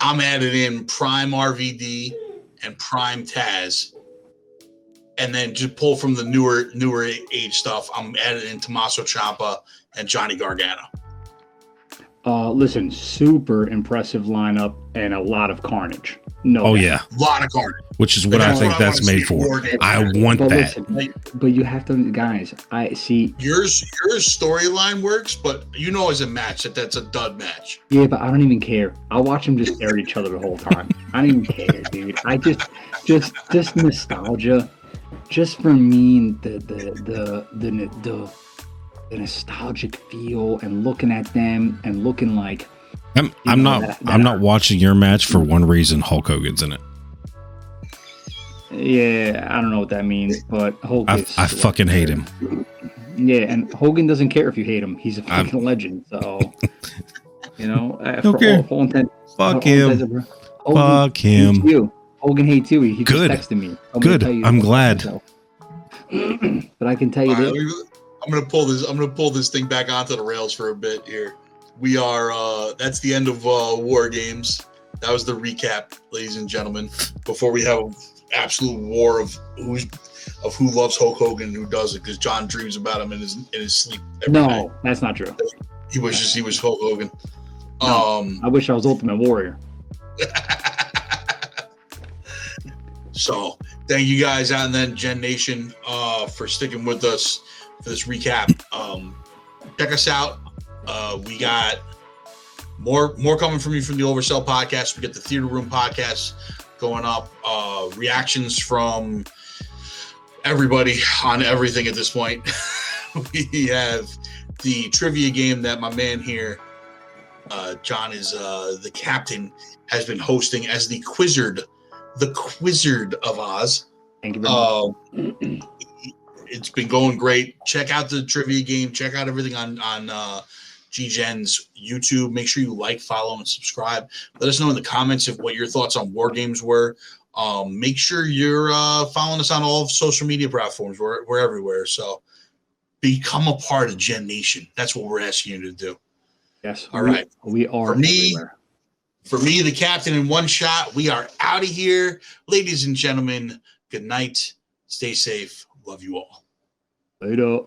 I'm adding in Prime RVD and Prime Taz. And then just pull from the newer newer age stuff. I'm adding in Tommaso Ciampa and Johnny Gargano. Uh, listen, super impressive lineup and a lot of carnage. No. Oh yeah, A lot of carnage. which is what That's I think what that's wanna made for. I want But that. listen, but you have to, guys. I see. Yours yours storyline works, but you know as a match that that's a dud match. Yeah, but I don't even care. I'll watch them just stare at each other the whole time. I don't even care, dude. I just, just, just nostalgia, just for me, the, the, the, the, the, the nostalgic feel and looking at them and looking like I'm, I'm not. that- that- I'm not watching your match for one reason. Hulk Hogan's in it. Yeah, I don't know what that means, but Hulk. I, I fucking hate him. Yeah, and Hogan doesn't care if you hate him. He's a I'm- fucking legend. So, you know, uh, for care. all, all intent, Fuck all him. intents Hogan Fuck hates him. you. Hogan hates you. He just Good. texted me. I'm Good. tell you I'm glad. but I can tell you All right, this. me- I'm gonna pull this. I'm gonna pull this thing back onto the rails for a bit here. We are. uh That's the end of uh War Games. That was the recap, ladies and gentlemen. Before we have an absolute war of who's of who loves Hulk Hogan and who doesn't, because John dreams about him in his in his sleep. every night. No, that's not true. he wishes he was Hulk Hogan. No. Um. I wish I was Ultimate Warrior. so thank you guys out and then Gen Nation uh for sticking with us for this recap. Um check us out. Uh we got more more coming from you from the Oversell podcast. We get the theater room podcast going up. Uh reactions from everybody on everything at this point. we have the trivia game that my man here uh, John is uh, the captain, has been hosting as the Quizzard, the Quizzard of Oz. Thank you very much. Um, it's been going great. Check out the trivia game. Check out everything on on uh, GGen's YouTube. Make sure you like, follow, and subscribe. Let us know in the comments if what your thoughts on war games were. Um, make sure you're uh, following us on all social media platforms. We're, we're everywhere. So become a part of Gen Nation. That's what we're asking you to do. Yes. All we, right. We are For me, everywhere. For me, the captain in one shot, we are out of here. Ladies and gentlemen, good night. Stay safe. Love you all. Later.